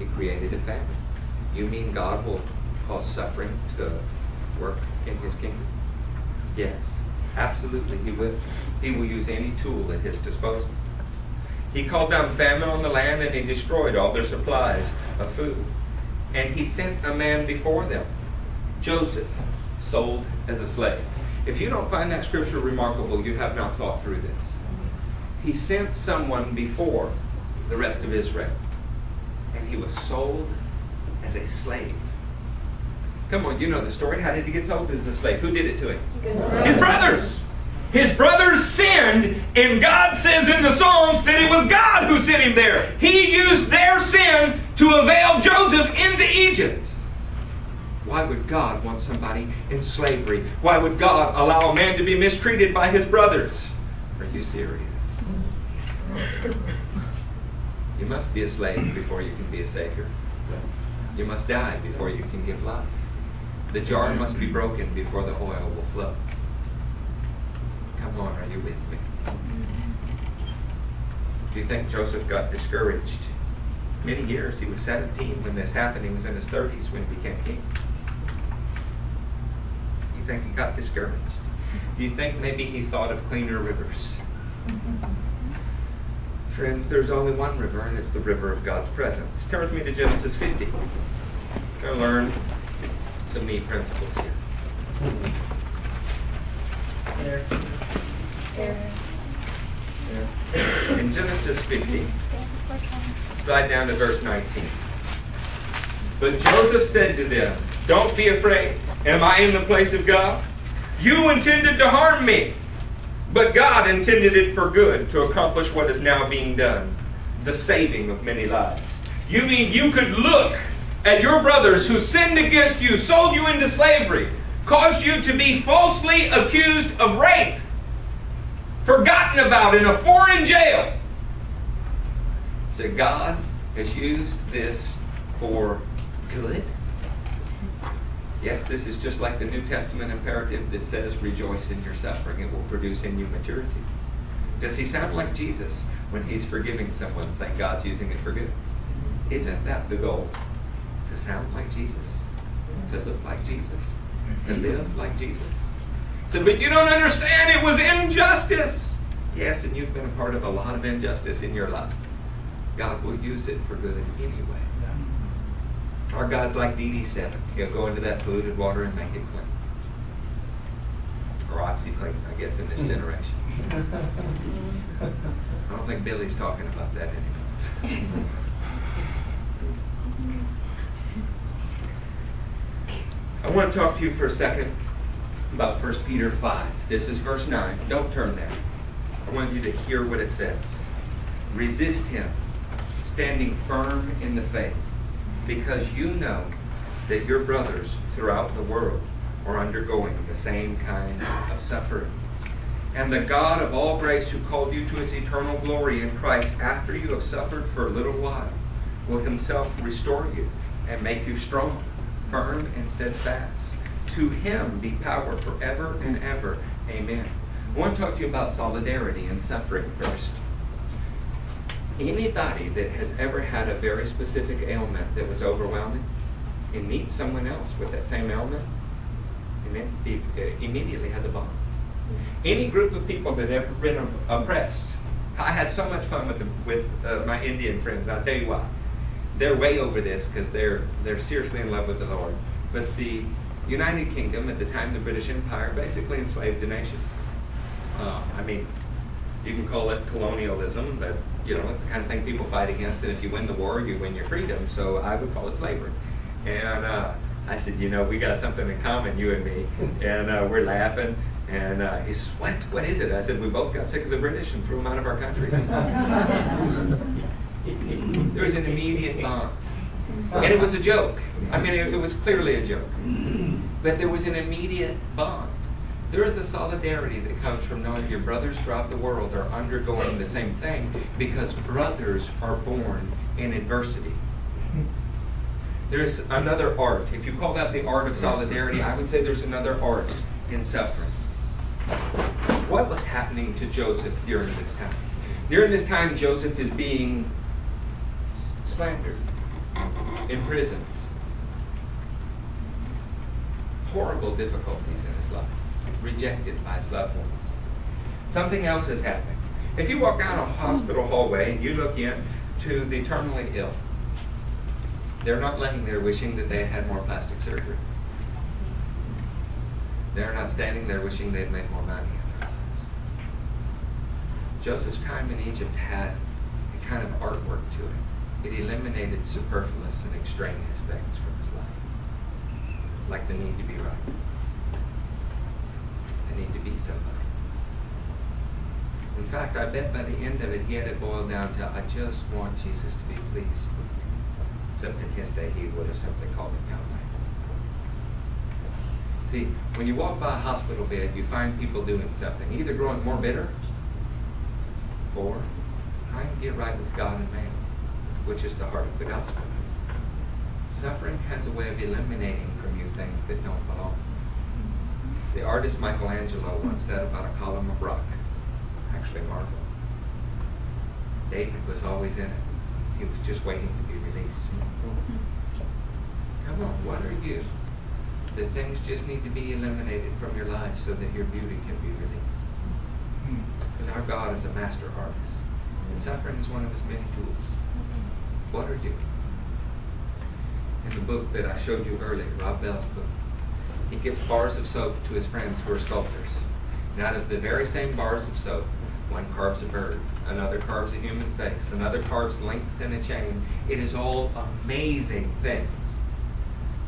He created a famine. You mean God will cause suffering to work in his kingdom? Yes, absolutely he will. He will use any tool at his disposal. He called down famine on the land and he destroyed all their supplies of food. And he sent a man before them, Joseph, sold as a slave. If you don't find that scripture remarkable, you have not thought through this. He sent someone before the rest of Israel, and he was sold as a slave. Come on, you know the story. How did he get sold as a slave? Who did it to him? His brothers. His brothers sinned, and God says in the Psalms that it was God who sent him there. He used their sin to avail Joseph into Egypt. Why would God want somebody in slavery? Why would God allow a man to be mistreated by his brothers? Are you serious? You must be a slave before you can be a savior. You must die before you can give life. The jar must be broken before the oil will flow. Come on, are you with me? Do you think Joseph got discouraged? Many years. He was 17 when this happened. He was in his 30s when he became king. You think he got discouraged? Do you think maybe he thought of cleaner rivers? Friends, there's only one river, and it's the river of God's presence. Turn with me to Genesis 50. We're going to learn some neat principles here. There. There. In Genesis 50, slide down to verse 19. But Joseph said to them, Don't be afraid. Am I in the place of God? You intended to harm me, but God intended it for good to accomplish what is now being done the saving of many lives. You mean you could look at your brothers who sinned against you, sold you into slavery, caused you to be falsely accused of rape, forgotten about in a foreign jail? So God has used this for good? Yes, this is just like the New Testament imperative that says, rejoice in your suffering, it will produce in you maturity. Does he sound like Jesus when he's forgiving someone, saying God's using it for good? Isn't that the goal? To sound like Jesus, to look like Jesus, to live like Jesus. So, but you don't understand, it was injustice. Yes, and you've been a part of a lot of injustice in your life. God will use it for good anyway. Our God's like DD7. He'll go into that polluted water and make it clean. Or OxiClean, I guess, in this hmm. generation. [LAUGHS] I don't think Billy's talking about that anymore. I want to talk to you for a second about 1 Peter 5. This is verse 9. Don't turn there. I want you to hear what it says. Resist him, standing firm in the faith, because you know that your brothers throughout the world are undergoing the same kinds of suffering. And the God of all grace, who called you to his eternal glory in Christ after you have suffered for a little while, will himself restore you and make you strong, firm, and steadfast. To him be power forever and ever. Amen. I want to talk to you about solidarity and suffering first. Anybody that has ever had a very specific ailment that was overwhelming and meets someone else with that same ailment, immediately has a bond. Any group of people that ever been oppressed, I had so much fun with the, with uh, my Indian friends. I'll tell you why. They're way over this because they're they're seriously in love with the Lord. But the United Kingdom at the time the British Empire basically enslaved the nation. Uh, I mean, you can call it colonialism, but you know it's the kind of thing people fight against. And if you win the war, you win your freedom. So I would call it slavery. And uh, I said, you know, we got something in common, you and me. And uh, we're laughing. And uh, he says, what? What is it? I said, we both got sick of the British and threw them out of our countries. [LAUGHS] there was an immediate bond. And it was a joke. I mean, it, it was clearly a joke. But there was an immediate bond. There is a solidarity that comes from knowing your brothers throughout the world are undergoing the same thing because brothers are born in adversity. There's another art. If you call that the art of solidarity, I would say there's another art in suffering. What was happening to Joseph during this time? During this time, Joseph is being slandered, imprisoned, horrible difficulties in his life, rejected by his loved ones. Something else is happening. If you walk down a hospital hallway and you look in to the terminally ill, they're not laying there wishing that they had had more plastic surgery. They're not standing there wishing they'd made more money in their lives. Joseph's time in Egypt had a kind of artwork to it. It eliminated superfluous and extraneous things from his life, like the need to be right, to be somebody. In fact, I bet by the end of it, he had it boiled down to, I just want Jesus to be pleased. Except in his day, he would have simply called him God. See, when you walk by a hospital bed, you find people doing something, either growing more bitter or trying to get right with God and man, which is the heart of the gospel. Suffering has a way of eliminating from you things that don't belong. The artist Michelangelo once said about a column of rock, actually marble. David was always in it. He was just waiting to be released. Come on, what are you? that things just need to be eliminated from your life so that your beauty can be released. Because our God is a master artist. And suffering is one of his many tools. What are you? In the book that I showed you earlier, Rob Bell's book, he gives bars of soap to his friends who are sculptors. And out of the very same bars of soap, one carves a bird, another carves a human face, another carves links in a chain. It is all amazing things.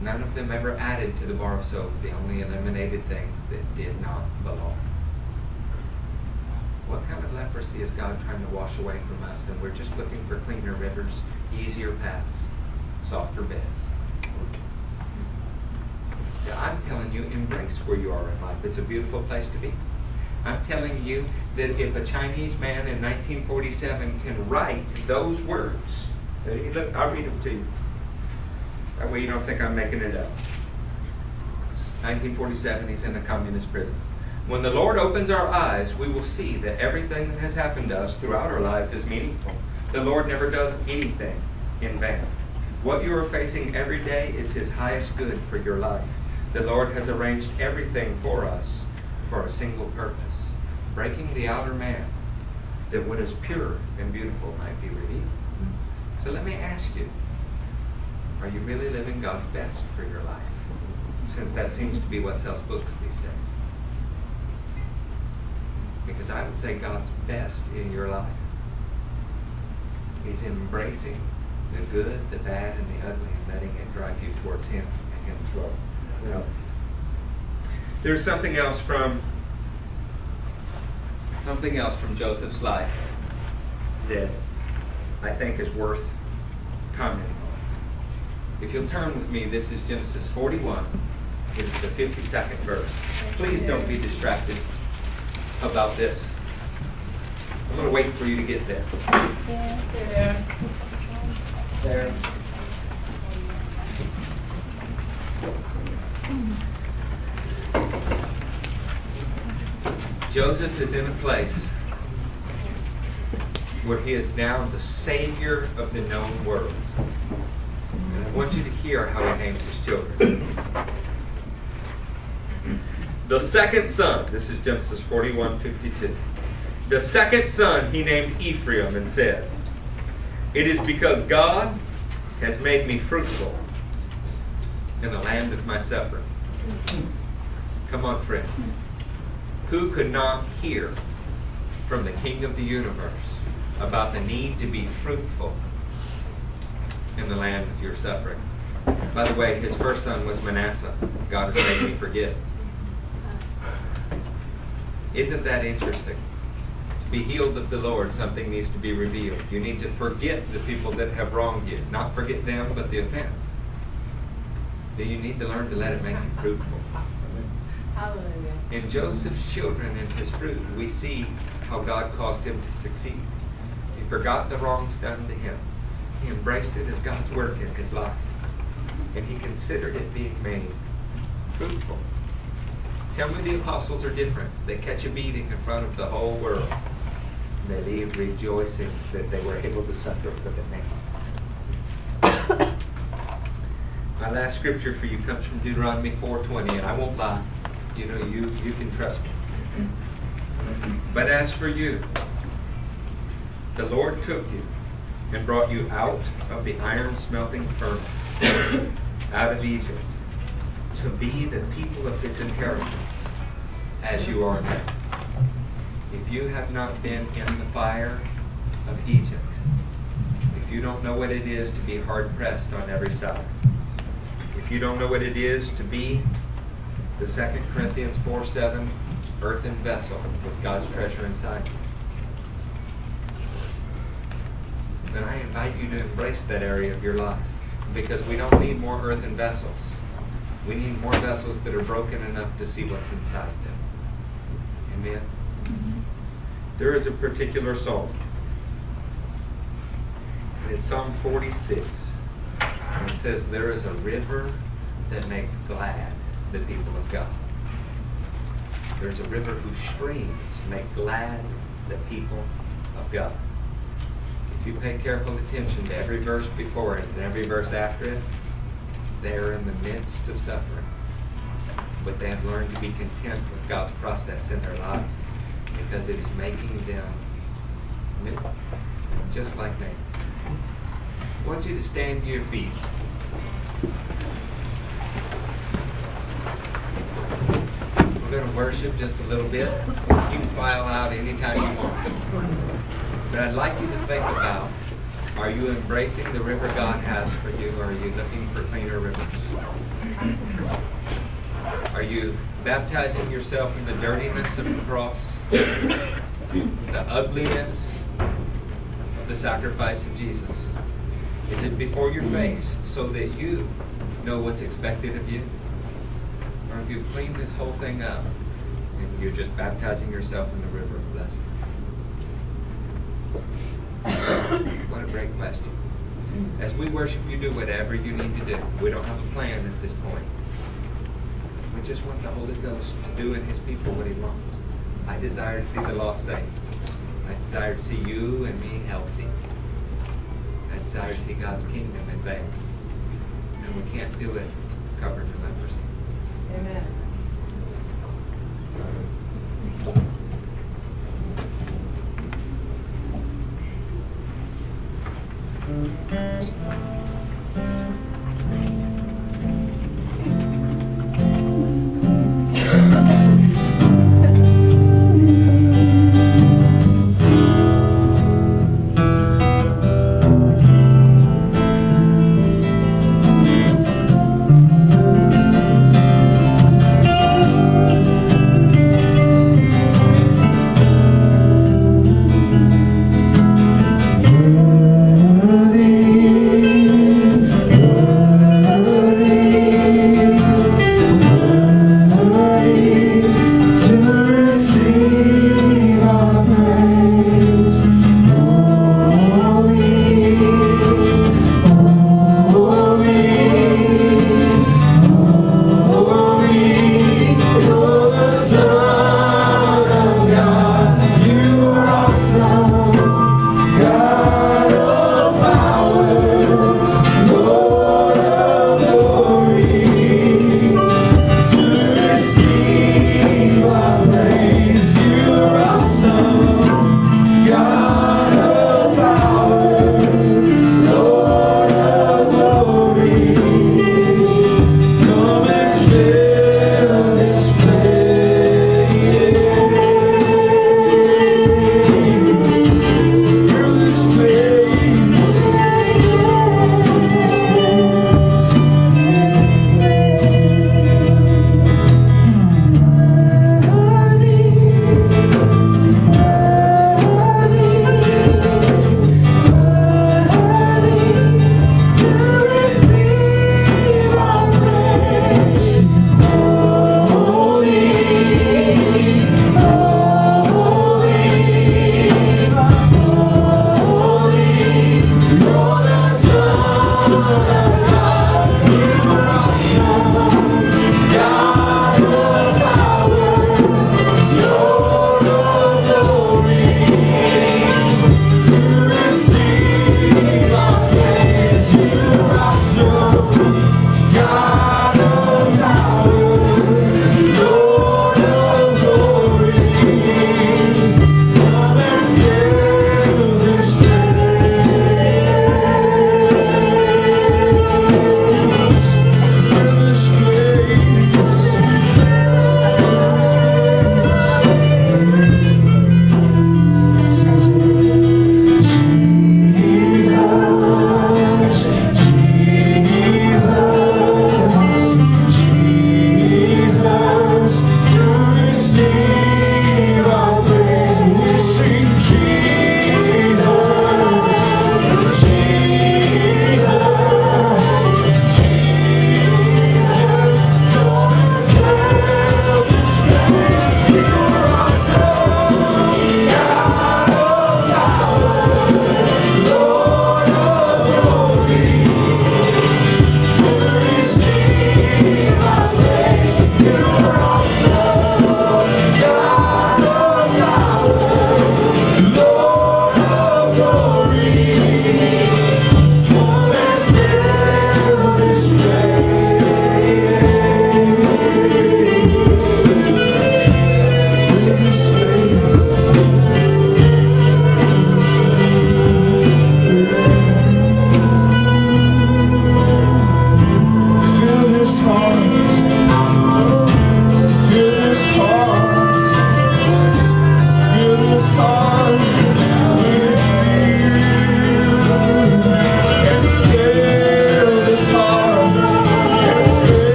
None of them ever added to the bar of soap. They only eliminated things that did not belong. What kind of leprosy is God trying to wash away from us? And we're just looking for cleaner rivers, easier paths, softer beds. I'm telling you, embrace where you are in life. It's a beautiful place to be. I'm telling you that if a Chinese man in 1947 can write those words, look, I'll read them to you. That way you don't think I'm making it up. 1947, he's in a communist prison. When the Lord opens our eyes, we will see that everything that has happened to us throughout our lives is meaningful. The Lord never does anything in vain. What you are facing every day is His highest good for your life. The Lord has arranged everything for us for a single purpose breaking the outer man, that what is pure and beautiful might be revealed. So let me ask you are you really living God's best for your life? Since that seems to be what sells books these days. Because I would say God's best in your life is embracing the good, the bad, and the ugly and letting it drive you towards Him and Him alone. Well, there's something else from something else from Joseph's life that I think is worth commenting on. If you'll turn with me, this is Genesis 41. It is the 52nd verse. Please don't be distracted about this. I'm going to wait for you to get there. There. There. Joseph is in a place where he is now the savior of the known world. And I want you to hear how he names his children. The second son, this is Genesis 41 52. The second son he named Ephraim and said, It is because God has made me fruitful in the land of my suffering. Come on, friends. Who could not hear from the King of the universe about the need to be fruitful in the land of your suffering? By the way, his first son was Manasseh. God has made me forget. Isn't that interesting? To be healed of the Lord, something needs to be revealed. You need to forget the people that have wronged you. Not forget them, but the offense. Then you need to learn to let it make you fruitful. [LAUGHS] Hallelujah. In Joseph's children and his fruit, we see how God caused him to succeed. He forgot the wrongs done to him. He embraced it as God's work in his life. And he considered it being made fruitful. Tell me the apostles are different. They catch a beating in front of the whole world. And they leave rejoicing that they were able to suffer for the name. My last scripture for you comes from Deuteronomy 4:20, and I won't lie. You know, you you can trust me. But as for you, the Lord took you and brought you out of the iron smelting furnace, out of Egypt, to be the people of his inheritance, as you are now. If you have not been in the fire of Egypt, if you don't know what it is to be hard pressed on every side, you don't know what it is to be the 2 Corinthians 4 7 earthen vessel with God's treasure inside, then I invite you to embrace that area of your life because we don't need more earthen vessels. We need more vessels that are broken enough to see what's inside them. Amen. Mm-hmm. There is a particular psalm. And it's Psalm 46. It says, There is a river that makes glad the people of God. There's a river whose streams make glad the people of God. If you pay careful attention to every verse before it and every verse after it, they are in the midst of suffering. But they have learned to be content with God's process in their life because it is making them just like me. I want you to stand to your feet. We're going to worship just a little bit. You can file out anytime you want. But I'd like you to think about are you embracing the river God has for you, or are you looking for cleaner rivers? Are you baptizing yourself in the dirtiness of the cross? The ugliness of the sacrifice of Jesus? Is it before your face so that you know what's expected of you? Or have you cleaned this whole thing up and you're just baptizing yourself in the river of blessing? What a great question. As we worship, you do whatever you need to do. We don't have a plan at this point. We just want the Holy Ghost to do in His people what He wants. I desire to see the lost saved. I desire to see you and me healthy desire to see God's kingdom advance, And we can't do it covered in leprosy. Amen.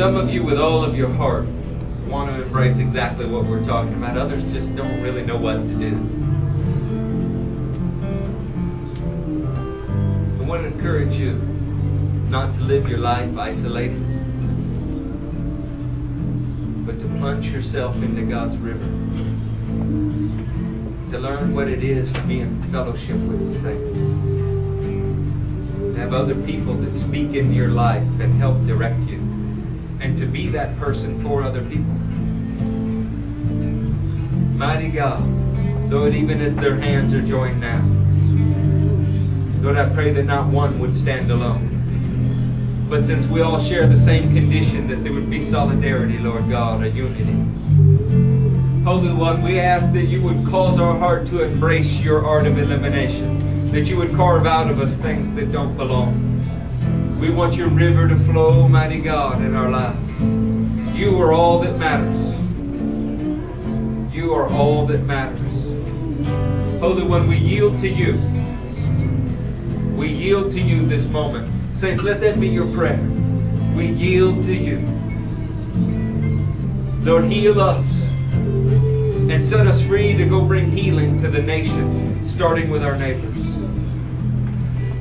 Some of you, with all of your heart, want to embrace exactly what we're talking about. Others just don't really know what to do. I want to encourage you not to live your life isolated, but to plunge yourself into God's river. To learn what it is to be in fellowship with the saints. To have other people that speak into your life and help direct you. And to be that person for other people. Mighty God, Lord, even as their hands are joined now, Lord, I pray that not one would stand alone. But since we all share the same condition, that there would be solidarity, Lord God, a unity. Holy One, we ask that you would cause our heart to embrace your art of elimination, that you would carve out of us things that don't belong. We want your river to flow, mighty God, in our lives. You are all that matters. You are all that matters. Holy One, we yield to you. We yield to you this moment. Saints, let that be your prayer. We yield to you. Lord, heal us and set us free to go bring healing to the nations, starting with our neighbors.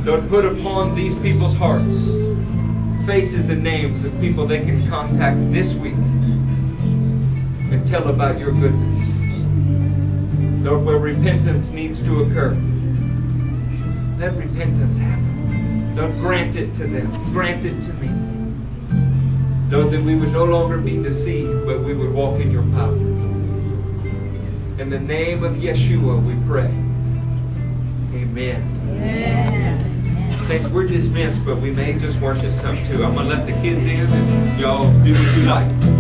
Lord, put upon these people's hearts faces and names of people they can contact this week and tell about your goodness. Lord, where repentance needs to occur, let repentance happen. Lord, grant it to them. Grant it to me. Lord, that we would no longer be deceived, but we would walk in your power. In the name of Yeshua, we pray. Amen. We're dismissed, but we may just worship some too. I'm going to let the kids in and y'all do what you like.